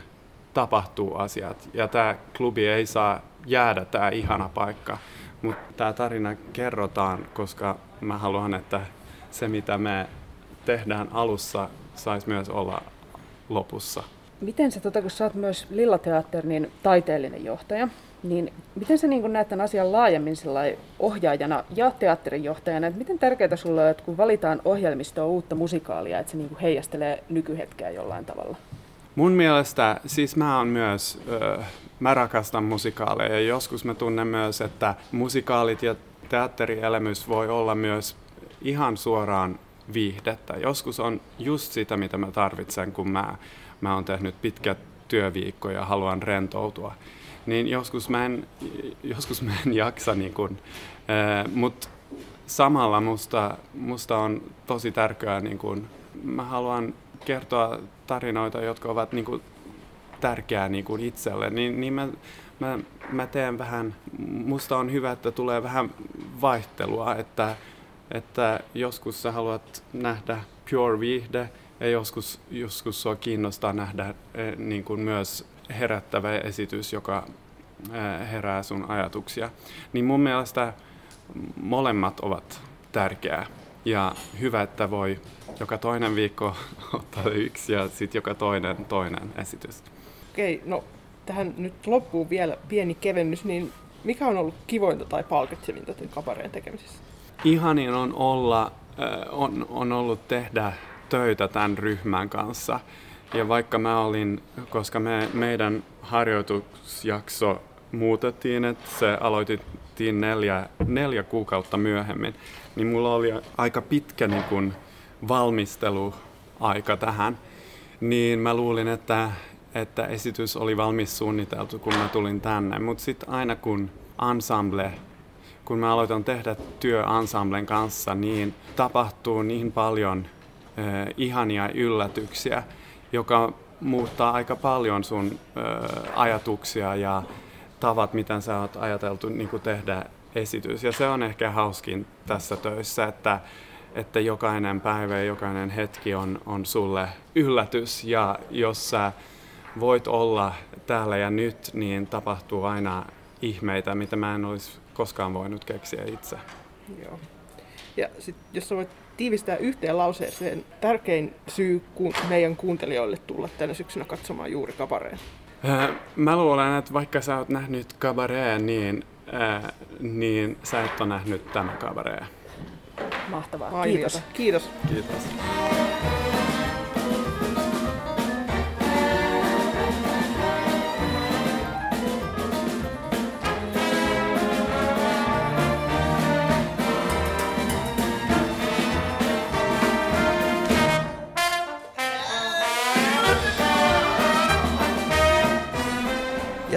tapahtuu asiat ja tämä klubi ei saa jäädä tämä ihana paikka, mutta tämä tarina kerrotaan, koska mä haluan, että se mitä me tehdään alussa saisi myös olla lopussa. Miten sä, tota, kun sä oot myös Lillateatterin taiteellinen johtaja, niin miten sä niin näet tämän asian laajemmin ohjaajana ja teatterin että miten tärkeää sulle on, että kun valitaan ohjelmistoa uutta musikaalia, että se niin heijastelee nykyhetkeä jollain tavalla? Mun mielestä, siis mä oon myös, äh, mä rakastan musikaaleja ja joskus mä tunnen myös, että musikaalit ja teatterielämys voi olla myös ihan suoraan viihdettä. Joskus on just sitä, mitä mä tarvitsen, kun mä, mä oon tehnyt pitkät työviikkoja ja haluan rentoutua. Niin joskus mä en, joskus mä en jaksa, niin kun, äh, mutta samalla musta, musta on tosi tärkeää, niin kun, mä haluan kertoa tarinoita, jotka ovat niin kuin, tärkeää niin kuin itselle, niin, niin mä, mä, mä teen vähän, musta on hyvä, että tulee vähän vaihtelua, että, että joskus sä haluat nähdä pure viihde joskus, joskus sua kiinnostaa nähdä eh, niin kuin myös herättävä esitys, joka eh, herää sun ajatuksia. Niin mun mielestä molemmat ovat tärkeää ja hyvä, että voi joka toinen viikko (laughs) ottaa yksi ja sitten joka toinen toinen esitys. Okei, no tähän nyt loppuu vielä pieni kevennys, niin mikä on ollut kivointa tai palkitsevinta tämän kabareen tekemisessä? Ihanin on olla, äh, on, on ollut tehdä töitä tämän ryhmän kanssa. Ja vaikka mä olin, koska me, meidän harjoitusjakso muutettiin, että se aloitettiin neljä, neljä kuukautta myöhemmin, niin mulla oli aika pitkä niin kun, valmisteluaika tähän. Niin mä luulin, että, että esitys oli valmis suunniteltu, kun mä tulin tänne. Mutta sitten aina kun ensemble, kun mä aloitan tehdä työ ensemblen kanssa, niin tapahtuu niin paljon ihania yllätyksiä, joka muuttaa aika paljon sun ajatuksia ja tavat, miten sä oot ajateltu niin tehdä esitys. Ja se on ehkä hauskin tässä töissä, että, että jokainen päivä ja jokainen hetki on, on sulle yllätys. Ja jos sä voit olla täällä ja nyt, niin tapahtuu aina ihmeitä, mitä mä en olisi koskaan voinut keksiä itse. Joo. Ja sit, jos sä voit tiivistää yhteen lauseeseen tärkein syy ku- meidän kuuntelijoille tulla tänä syksynä katsomaan juuri kabareen. Mä luulen, että vaikka sä oot nähnyt kabareen, niin, ää, niin sä et ole nähnyt tämä kabaree. Mahtavaa. Mainiota. Kiitos. Kiitos. Kiitos.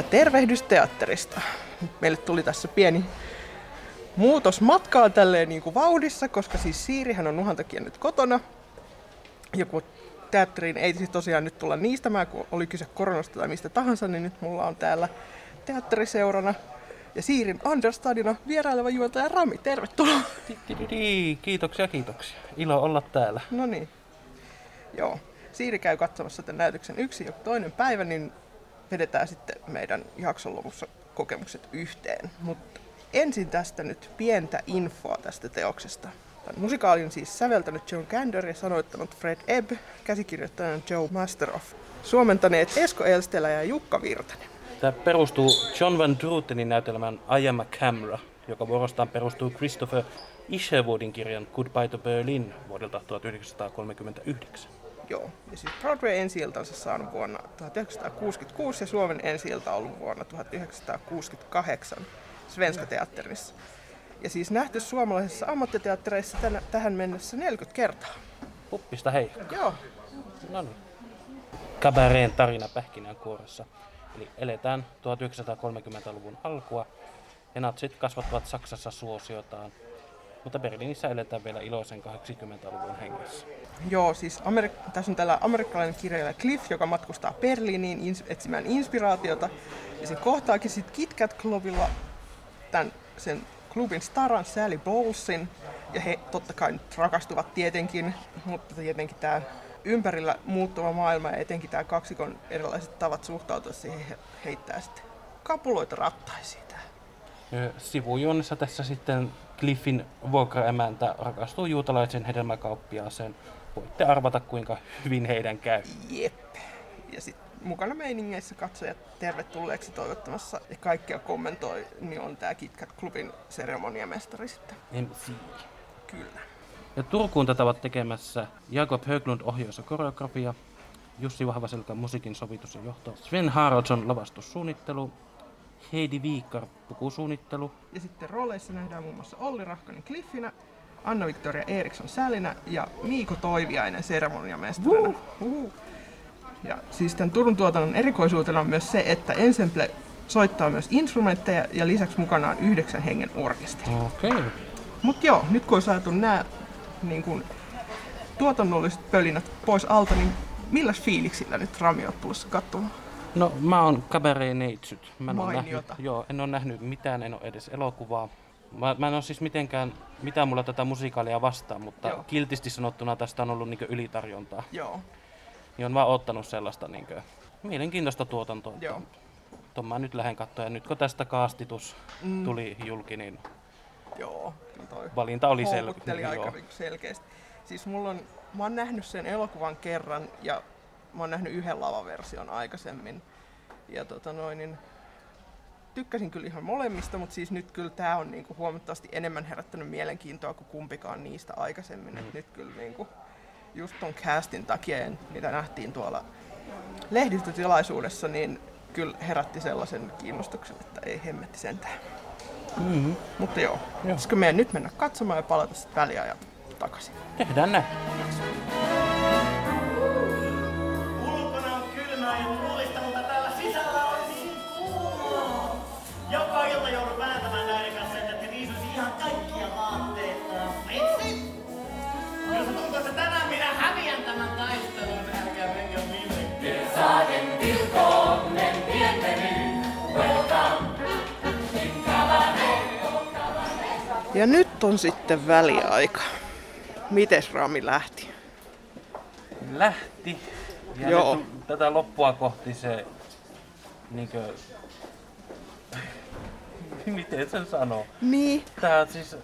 Tervehdys teatterista. Meille tuli tässä pieni muutos matkaa tälleen niin kuin vauhdissa, koska siis Siirihän on Nuhan takia nyt kotona. Ja kun teatteriin ei siis tosiaan nyt tulla niistämään, kun oli kyse koronasta tai mistä tahansa, niin nyt mulla on täällä teatteriseurana ja Siirin understudina vieraileva juontaja Rami. Tervetuloa. Kiitoksia, kiitoksia. Ilo olla täällä. No niin. Joo. Siiri käy katsomassa tämän näytöksen yksi ja toinen päivä, niin vedetään sitten meidän jakson lopussa kokemukset yhteen. Mutta ensin tästä nyt pientä infoa tästä teoksesta. Tämän musikaalin siis säveltänyt John Gander ja sanoittanut Fred Ebb, käsikirjoittajana Joe Masteroff. Suomentaneet Esko Elstelä ja Jukka Virtanen. Tämä perustuu John Van Drutenin näytelmän I Am a Camera, joka vuorostaan perustuu Christopher Isherwoodin kirjan Goodbye to Berlin vuodelta 1939. Joo, ja siis Broadway ensi saanut vuonna 1966 ja Suomen ensi ollut vuonna 1968 Svenska Teatterissa. Ja siis nähty suomalaisissa ammattiteattereissa tänä, tähän mennessä 40 kertaa. Puppista hei. Joo, No niin. Kabareen tarina pähkinänkuoressa. Eli eletään 1930-luvun alkua ja natsit kasvattavat Saksassa suosiotaan, mutta Berliinissä eletään vielä iloisen 80-luvun hengessä. Joo, siis Amerik- tässä on tällä amerikkalainen kirjailija Cliff, joka matkustaa Berliiniin ins- etsimään inspiraatiota. Ja se kohtaakin sitten KitKat Clubilla tämän, sen klubin staran Sally Bowlesin. Ja he totta kai nyt rakastuvat tietenkin, mutta tietenkin tämä ympärillä muuttuva maailma ja etenkin tämä kaksikon erilaiset tavat suhtautua siihen he heittää sitten kapuloita rattaisiin. Sivujuonnessa tässä sitten Cliffin vuokraemäntä rakastuu juutalaisen hedelmäkauppiaaseen. Voitte arvata kuinka hyvin heidän käy. Jep. Ja sitten mukana meiningeissä katsojat tervetulleeksi toivottamassa ja kaikkia kommentoi, niin on tämä KitKat Clubin seremoniamestari sitten. MC. Kyllä. Ja Turkuun tätä ovat tekemässä Jakob Höglund ohjaus ja koreografia, Jussi Vahvaselka musiikin sovitus ja johto, Sven Haraldsson lavastussuunnittelu, Heidi Viikar pukusuunnittelu, Ja sitten rooleissa nähdään muun muassa Olli Rahkonen Cliffinä, Anna-Victoria Eriksson Sälinä ja Miiko Toiviainen seremoniamestarina. Uhu. Ja siis tämän Turun tuotannon erikoisuutena on myös se, että Ensemble soittaa myös instrumentteja ja lisäksi mukana on yhdeksän hengen orkesteri. Okei. Okay. Mutta joo, nyt kun on saatu nämä niin kun, tuotannolliset pölinät pois alta, niin milläs fiiliksillä nyt Rami oot tulossa katsomaan? No mä oon kabareen neitsyt. Mä en nähnyt, joo, en ole nähnyt mitään, en ole edes elokuvaa. Mä, mä en ole siis mitenkään, mitä mulla tätä musikaalia vastaan, mutta Joo. kiltisti sanottuna tästä on ollut niin ylitarjontaa. Joo. Niin on vaan ottanut sellaista niin mielenkiintoista tuotantoa. Joo. Ton mä nyt lähden katsoa. Ja nyt kun tästä kaastitus mm. tuli julki, niin Joo. Kyllä toi valinta oli sel- (laughs) joo. aika niinku selkeästi. Siis mulla on, mä oon nähnyt sen elokuvan kerran ja mä oon nähnyt yhden lavaversion aikaisemmin. Ja tota noin, niin tykkäsin kyllä ihan molemmista, mutta siis nyt kyllä tää on niinku huomattavasti enemmän herättänyt mielenkiintoa kuin kumpikaan niistä aikaisemmin. Mm. Et nyt kyllä niinku just ton castin takia, mitä nähtiin tuolla lehdistötilaisuudessa, niin kyllä herätti sellaisen kiinnostuksen, että ei hemmetti sentään. Mm-hmm. Mutta joo, pitäisikö meidän nyt mennä katsomaan ja palata sitten väliajalta takaisin? Tehdään näin. Ulkona Ja nyt on sitten väliaika. Mites Rami lähti? Lähti. Ja Joo. nyt tätä loppua kohti se... Niinkö... (laughs) Miten sen sanoo? Niin, Tää on siis...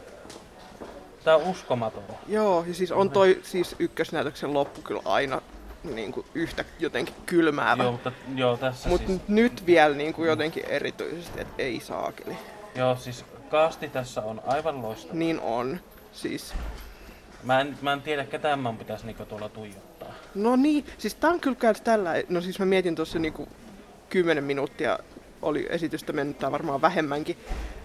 Tää on uskomaton. joo, ja siis on toi siis ykkösnäytöksen loppu kyllä aina niin kuin yhtä jotenkin kylmäävä. Joo, mutta joo, tässä Mutta siis... nyt vielä niin kuin jotenkin erityisesti, että ei saakeli. Joo, siis kaasti tässä on aivan loistava. Niin on. Siis, Mä en, mä en tiedä ketään mun pitäisi niinku tuolla tuijottaa. no niin, siis tää on kyllä tällä, no siis mä mietin tuossa niinku 10 minuuttia oli esitystä mennyt, tai varmaan vähemmänkin.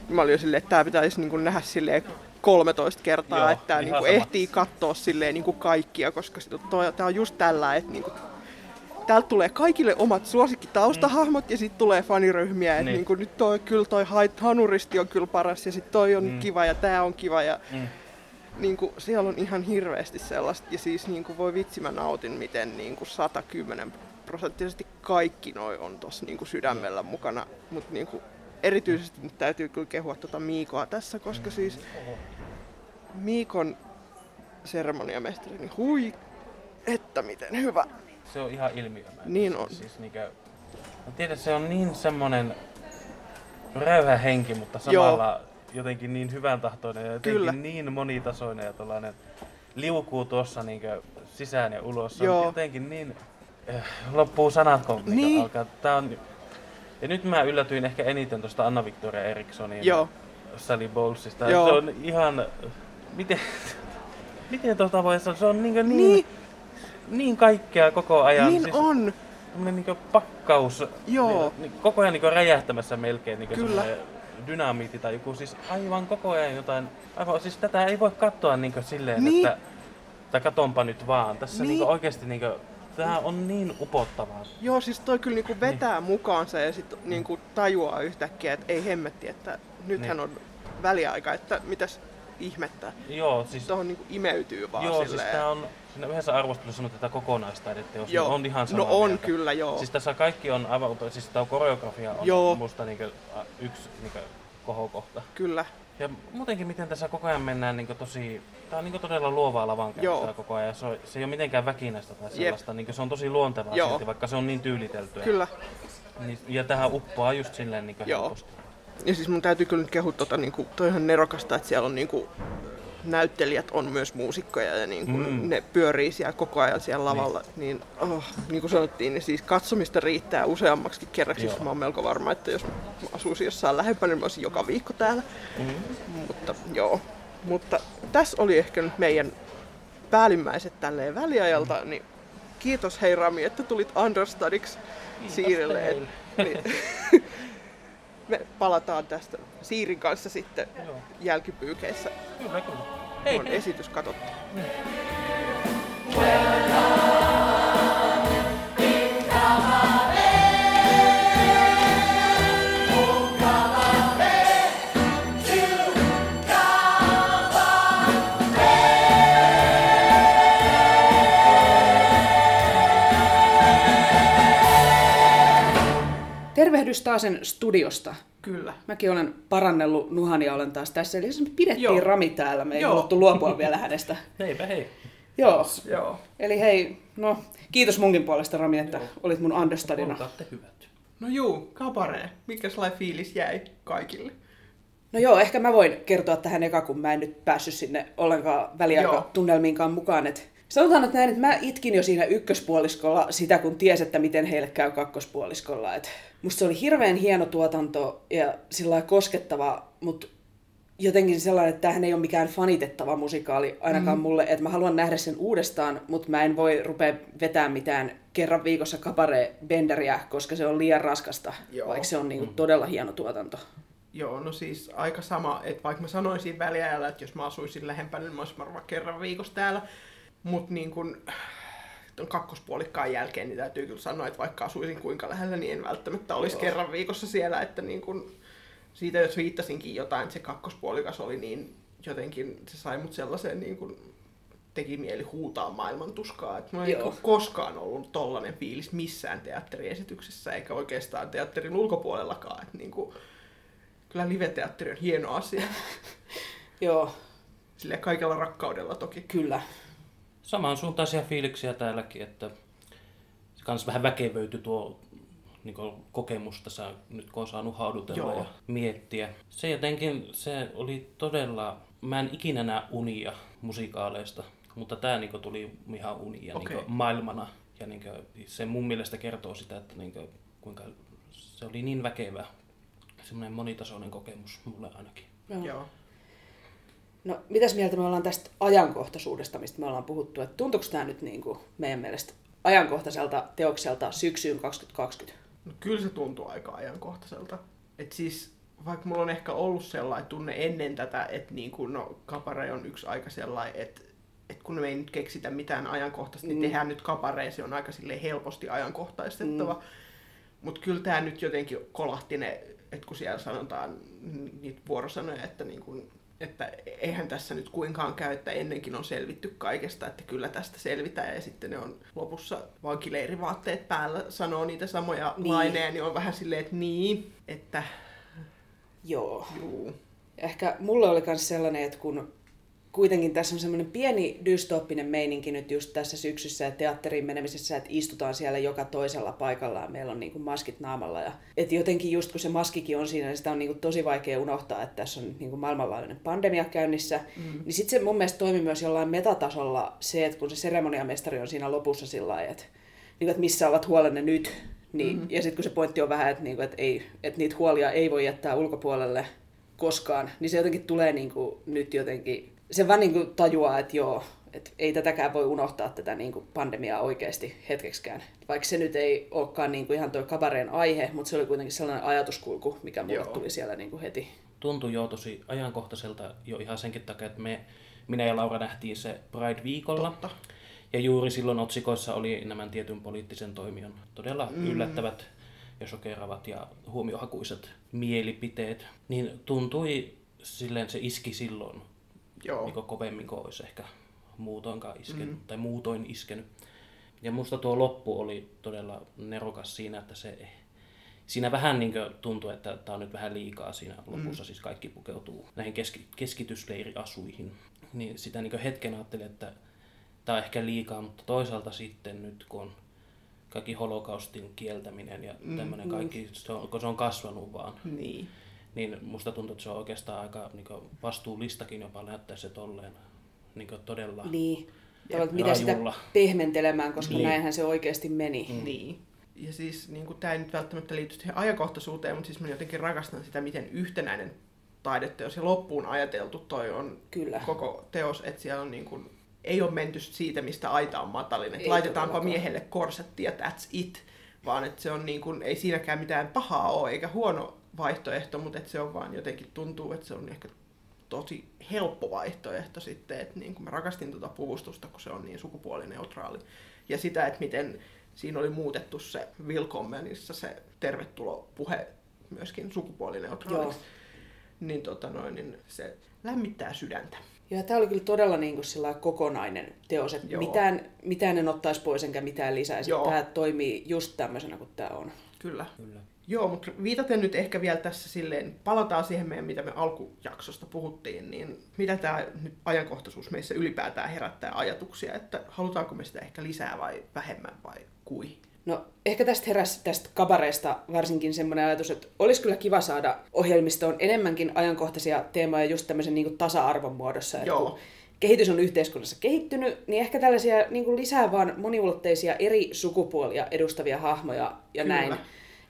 Mä olin jo silleen, että tää pitäisi niinku nähdä silleen 13 kertaa, Joo, että tää niinku sama. ehtii katsoa silleen niinku kaikkia, koska sit toi, tää on just tällä, että niinku, täältä tulee kaikille omat suosikkitaustahahmot ja sitten tulee faniryhmiä, että Niin. niinku, nyt toi, kyllä toi Hanuristi on kyllä paras ja sitten toi on Mm. kiva ja tää on kiva ja Mm. niin kuin, siellä on ihan hirveästi sellaista, ja siis niin kuin, voi vitsi mä nautin, miten niin kuin 110 prosenttisesti kaikki noi on tossa niin sydämellä mukana, mutta niin kuin, erityisesti nyt täytyy kyllä kehua tuota Miikoa tässä, koska siis Miikon seremoniamestari, niin hui, että miten hyvä. Se on ihan ilmiömäinen. Niin on. Siis niinkö... Mä tiedän, se on niin semmonen räyhä henki, mutta Joo. samalla jotenkin niin hyvän tahtoinen ja jotenkin Kyllä. niin monitasoinen ja tällainen liukuu tuossa niinkö sisään ja ulos. Se on Joo. jotenkin niin... eh, Loppuu sanat, kun Niin. alkaa. Tää on... Ja nyt mä yllätyin ehkä eniten tuosta Anna-Victoria Erikssonin Joo. Sally Bowlesista. Joo. Se on ihan... Miten... (laughs) Miten tuota voi sanoa? Se on niin, niin, Niin, niin, niin kaikkea koko ajan. niin on. Tämmönen niinku pakkaus. Joo. Niin, koko ajan niinku räjähtämässä melkein niinku Kyllä. dynamiitti tai joku siis aivan koko ajan jotain. Aivan, siis tätä ei voi katsoa niinku silleen, Niin. että tai katonpa nyt vaan. Tässä Niin. niinku oikeesti niinku, tää on niin upottavaa. Joo, siis toi kyllä niinku Niin. vetää mukaansa ja sitten niinku tajuaa yhtäkkiä, että ei hemmetti, että nythän Niin. on väliaika, että mitäs ihmettä. Joo, siis, Tuohon niinku imeytyy vaan joo, siis silleen. tää on, siinä yhdessä arvostelussa sanotaan tätä kokonaistaidetta, jos Joo. on ihan samaa No on mieltä. kyllä, joo. Siis tässä kaikki on aivan upea, siis tää koreografia on Joo. musta niinku, yksi niinku, kohokohta. Kyllä. Ja muutenkin miten tässä koko ajan mennään niin tosi... Tää on niin todella luovaa lavan koko ajan. Se, on, se ei ole mitenkään väkinäistä tai sellaista. Niin se on tosi luontevaa Joo. silti, vaikka se on niin tyyliteltyä. Kyllä. Niin, ja tähän uppoaa just silleen niin Joo. helposti. Ja siis mun täytyy kyllä nyt kehua tota, niinku, toi ihan nerokasta, että siellä on niinku, näyttelijät on myös muusikkoja ja niinku, Mm. ne pyörii siellä koko ajan siellä lavalla. Niin, oh, niin kuin sanottiin, niin siis katsomista riittää useammaksi kerraksi. Joo. Mä oon melko varma, että jos mä asuisin jossain lähempänä, niin mä olisin joka viikko täällä. Mm. Mutta joo. Mutta tässä oli ehkä nyt meidän päällimmäiset tälleen väliajalta, niin kiitos hei Rami, että tulit understudiksi Siirille. Niin, (laughs) me palataan tästä Siirin kanssa sitten Joo. jälkipyykeissä, Kyllä, kyllä. Hei, on hei. esitys katsottu. Tervehdys taasen studiosta. Kyllä. Mäkin olen parannellut Nuhan ja olen taas tässä. Eli me pidettiin Joo. Rami täällä, me ei Joo. haluttu luopua vielä hänestä. (laughs) Heipä hei. Joo. Joo. Eli hei, no kiitos munkin puolesta Rami, että Joo. olit mun understudina. Olkaatte hyvät. No juu, kabaree. Mikä sellainen fiilis jäi kaikille? No joo, ehkä mä voin kertoa tähän eka, kun mä en nyt päässyt sinne ollenkaan väliaikatunnelmiinkaan mukaan. Et sanotaan nyt näin, että mä itkin jo siinä ykköspuoliskolla sitä, kun ties, että miten heille käy kakkospuoliskolla. Et musta se oli hirveän hieno tuotanto ja sillä koskettava, mutta jotenkin sellainen, että tämähän ei ole mikään fanitettava musikaali ainakaan mm. mulle, että mä haluan nähdä sen uudestaan, mutta mä en voi rupea vetämään mitään kerran viikossa kapare-benderiä, koska se on liian raskasta, Joo. vaikka se on niinku todella hieno tuotanto. Joo, no siis aika sama, että vaikka mä sanoin siinä väliajalla, että jos mä asuisin lähempänä, niin mä olisin varmaan kerran viikossa täällä. Mutta niin kun ton kakkospuolikkaan jälkeen, niin täytyy kyllä sanoa, että vaikka asuisin kuinka lähellä, niin en välttämättä olisi Joo. kerran viikossa siellä, että niin kun, siitä jos viittasinkin jotain, että se kakkospuolikas oli niin jotenkin, se sai mut sellaiseen niin kun, teki mieli huutaa maailman tuskaa. Mulla ei Joo. niinku koskaan ollut tollanen fiilis missään teatteriesityksessä, eikä oikeastaan teatterin ulkopuolellakaan. Että niinku, kyllä live-teatteri on hieno asia. (laughs) Joo, Sille kaikella rakkaudella toki. kyllä. Samansuuntaisia fiiliksiä täälläkin, että se kans vähän väkevöity tuo niin kokemus tässä nyt kun on saanut haudutella Joo. ja miettiä. Se jotenkin, se oli todella, mä en ikinä näe unia musikaaleista, mutta tämä niin tuli ihan unia Okei. niin maailmana. Ja niin se mun mielestä kertoo sitä, että niin kuinka se oli niin väkevä, semmoinen monitasoinen kokemus mulle ainakin. Joo. Joo. No, mitäs mieltä me ollaan tästä ajankohtaisuudesta, mistä me ollaan puhuttu? Että tuntuuko tämä nyt niin kuin meidän mielestä ajankohtaiselta teokselta syksyyn 2020? No, kyllä se tuntuu aika ajankohtaiselta. Et siis, vaikka mulla on ehkä ollut sellainen tunne ennen tätä, että niin kuin, no, kapare on yksi aika sellainen, että että kun me ei nyt keksitä mitään ajankohtaista, niin Mm. tehdään nyt kaparee, se on aika helposti ajankohtaistettava. Mm. Mutta kyllä tämä nyt jotenkin kolahti ne, että kun siellä sanotaan niitä vuorosanoja, että, niin kun, että eihän tässä nyt kuinkaan käy, että ennenkin on selvitty kaikesta, että kyllä tästä selvitään. Ja sitten ne on lopussa vankileirivaatteet päällä, sanoo niitä samoja Niin. niin. laineja, niin on vähän silleen, että niin, että Joo. juu. Ehkä mulle oli myös sellainen, että kun kuitenkin tässä on semmoinen pieni dystooppinen meininki nyt just tässä syksyssä ja teatteriin menemisessä, että istutaan siellä joka toisella paikalla ja meillä on niin kuin maskit naamalla. Ja, että jotenkin just kun se maskikin on siinä, niin sitä on niin kuin tosi vaikea unohtaa, että tässä on nyt niin kuin maailmanlaajuinen pandemia käynnissä. Mm. Niin sitten se mun mielestä toimi myös jollain metatasolla se, että kun se seremoniamestari on siinä lopussa sillä lailla, että, niin kuin, että missä ovat huolenne nyt, niin, mm. ja sitten kun se pointti on vähän, että, niin kuin, että, ei, että niitä huolia ei voi jättää ulkopuolelle, koskaan, niin se jotenkin tulee niin kuin nyt jotenkin, se vaan niin kuin tajuaa, että joo, että ei tätäkään voi unohtaa tätä niin kuin pandemiaa oikeasti hetkeksikään. Vaikka se nyt ei olekaan niin kuin ihan tuo kabareen aihe, mutta se oli kuitenkin sellainen ajatuskulku, mikä mulle Joo. tuli siellä niin kuin heti. tuntui jo tosi ajankohtaiselta jo ihan senkin takia, että me, minä ja Laura nähtiin se Pride-viikolla. Totta. Ja juuri silloin otsikoissa oli nämä tietyn poliittisen toimijan todella mm. yllättävät ja shokeravat ja huomiohakuiset mielipiteet. Niin tuntui silleen, se iski silloin Joo. niin kovemmin kuin olisi ehkä muutoinkaan iskenyt, mm. tai muutoin iskenyt. Ja musta tuo loppu oli todella nerokas siinä, että se Siinä vähän niin tuntui, että tämä on nyt vähän liikaa siinä lopussa, mm. siis kaikki pukeutuu näihin keski, keskitysleiriasuihin. Niin sitä niin hetken ajattelin, että tämä on ehkä liikaa, mutta toisaalta sitten nyt kun on kaikki holokaustin kieltäminen ja Mm. tämmöinen kaikki, se on, kun se on kasvanut vaan, Niin. Niin musta tuntuu, että se on oikeastaan aika niin vastuullistakin jopa näyttää se tolleen niin todella Niin. Tavallaan, mitä sitä rajulla. pehmentelemään, koska Niin. näinhän se oikeasti meni. Mm. Niin. Ja siis niin tämä ei nyt välttämättä liity siihen ajankohtaisuuteen, mutta siis mä jotenkin rakastan sitä, miten yhtenäinen taideteos ja loppuun ajateltu toi on Kyllä. koko teos, että siellä on niin kuin, ei ole menty siitä, mistä aita on matalin, että Ei laitetaanpa todellakaan. miehelle korsetti ja that's it, vaan että se on niin kuin, ei siinäkään mitään pahaa ole eikä huono vaihtoehto, mutta että se on vaan jotenkin tuntuu, että se on ehkä tosi helppo vaihtoehto sitten, että niin kuin mä rakastin tuota puvustusta, kun se on niin sukupuolineutraali. Ja sitä, että miten siinä oli muutettu se Willkommenissa se tervetulopuhe myöskin sukupuolineutraaliksi. Niin, tota noin, niin se lämmittää sydäntä. Joo, tämä oli kyllä todella niin kuin kokonainen teos, että Joo. mitään, mitään en ottaisi pois enkä mitään lisäisi. Joo. Tämä toimii just tämmöisenä kuin tämä on. Kyllä. Kyllä. Joo, mutta viitaten nyt ehkä vielä tässä silleen, palataan siihen meidän, mitä me alkujaksosta puhuttiin, niin mitä tämä nyt ajankohtaisuus meissä ylipäätään herättää ajatuksia, että halutaanko me sitä ehkä lisää vai vähemmän vai kui? No ehkä tästä heräsi tästä kabareesta varsinkin semmoinen ajatus, että olisi kyllä kiva saada ohjelmistoon enemmänkin ajankohtaisia teemoja just tämmöisen niin tasa-arvon muodossa. Että Joo. kun kehitys on yhteiskunnassa kehittynyt, niin ehkä tällaisia niin lisää vaan moniulotteisia eri sukupuolia edustavia hahmoja ja Kyllä. näin.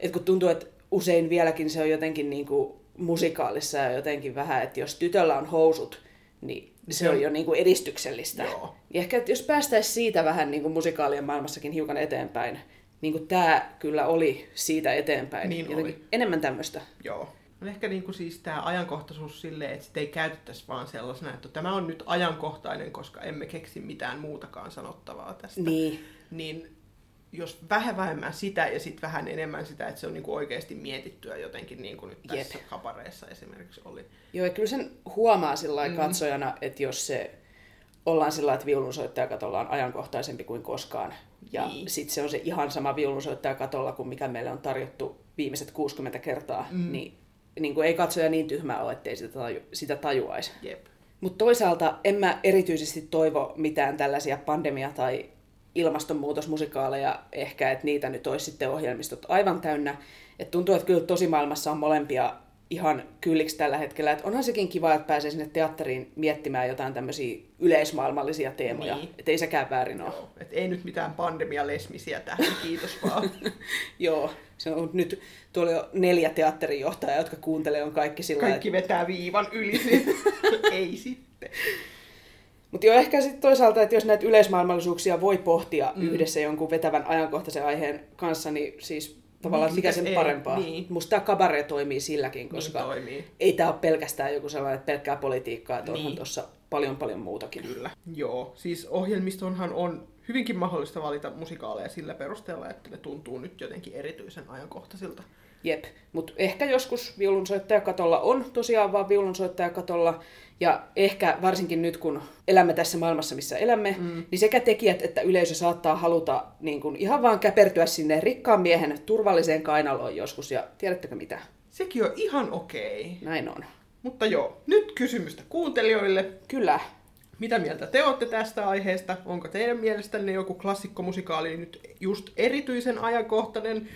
Et kun tuntuu, että usein vieläkin se on jotenkin niin kuin musikaalissa ja jotenkin vähän, että jos tytöllä on housut, niin se on- jo niin kuin edistyksellistä. Joo. Niin ehkä että jos päästäisiin siitä vähän niin kuin musikaalien maailmassakin hiukan eteenpäin, niin kuin tämä kyllä oli siitä eteenpäin. Niin Jotenkin oli. Enemmän tämmöistä. Joo. On ehkä niin kuin siis tämä ajankohtaisuus silleen, että sitä ei käytettäisi vaan sellaisena, että tämä on nyt ajankohtainen, koska emme keksi mitään muutakaan sanottavaa tästä. Niin. Niin jos vähän vähemmän sitä ja sitten vähän enemmän sitä, että se on niin kuin oikeasti mietittyä jotenkin niin kuin nyt tässä Jep. kapareessa esimerkiksi oli. Joo, ja kyllä sen huomaa sillä Mm. katsojana, että jos se ollaan sillä että viulunsoittaja katolla on ajankohtaisempi kuin koskaan. Ja Niin. sitten se on se ihan sama viulunsoittaja katolla kuin mikä meille on tarjottu viimeiset 60 kertaa. Mm. Niin, niin kuin ei katsoja niin tyhmä ole, ettei sitä, taju, sitä tajuaisi. Jep. Mutta toisaalta en mä erityisesti toivo mitään tällaisia pandemia- tai ilmastonmuutosmusikaaleja ehkä, että niitä nyt olisi sitten ohjelmistot aivan täynnä. Et tuntuu, että kyllä tosimaailmassa on molempia ihan kylliksi tällä hetkellä. Et onhan sekin kiva, että pääsee sinne teatteriin miettimään jotain tämmöisiä yleismaailmallisia teemoja. Niin. Että ei sekään väärin ole. Joo. Et ei nyt mitään pandemialesmisiä tähän, kiitos vaan. (laughs) Joo, se on nyt tuolla jo neljä teatterijohtajaa, jotka kuuntelee, on kaikki sillä Kaikki vetää viivan yli, (laughs) ei sitten. Mutta jo ehkä sitten toisaalta, että jos näitä yleismaailmallisuuksia voi pohtia mm. yhdessä jonkun vetävän ajankohtaisen aiheen kanssa, niin siis tavallaan Niin, mikä sen ei, parempaa. niin. Musta tämä kabare toimii silläkin, koska Niin toimii. ei tämä ole pelkästään joku sellainen pelkkää politiikkaa, että Niin. onhan tuossa paljon paljon muutakin. Kyllä. Joo, siis ohjelmistonhan on hyvinkin mahdollista valita musikaaleja sillä perusteella, että ne tuntuu nyt jotenkin erityisen ajankohtaisilta. Jep, mutta ehkä joskus viulunsoittajakatolla on tosiaan vaan viulunsoittajakatolla, ja ehkä varsinkin nyt, kun elämme tässä maailmassa, missä elämme, mm. niin sekä tekijät että yleisö saattaa haluta niin kun ihan vaan käpertyä sinne rikkaan miehen turvalliseen kainaloon joskus, ja tiedättekö mitä? Sekin on ihan okei. Näin on. Mutta joo, nyt kysymystä kuuntelijoille. Kyllä. Mitä mieltä te olette tästä aiheesta? Onko teidän mielestänne joku klassikkomusikaali nyt just erityisen ajankohtainen?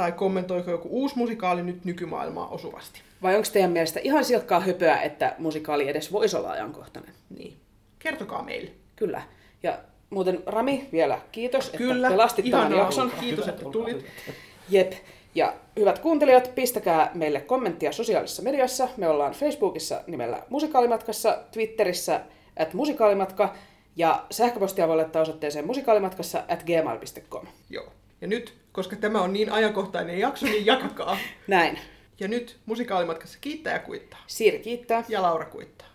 Tai kommentoiko joku uusi musikaali nyt nykymaailmaa osuvasti? Vai onko teidän mielestä ihan silkkaa höpöä, että musikaali edes voisi olla ajankohtainen? Niin. Kertokaa meille. Kyllä. Ja muuten Rami, vielä kiitos, Kyllä, että pelastit tämän ihanaa. jakson. Kiitos, että tulit. Jep. Ja hyvät kuuntelijat, pistäkää meille kommenttia sosiaalisessa mediassa. Me ollaan Facebookissa nimellä Musikaalimatkassa, Twitterissä at musikaalimatka ja sähköpostia voi laittaa osoitteeseen musikaalimatkassa at gmail.com. Joo. Ja nyt, koska tämä on niin ajankohtainen jakso, niin jakakaa. Näin. Ja nyt musikaalimatkassa kiittää ja kuittaa. Siiri kiittää. Ja Laura kuittaa.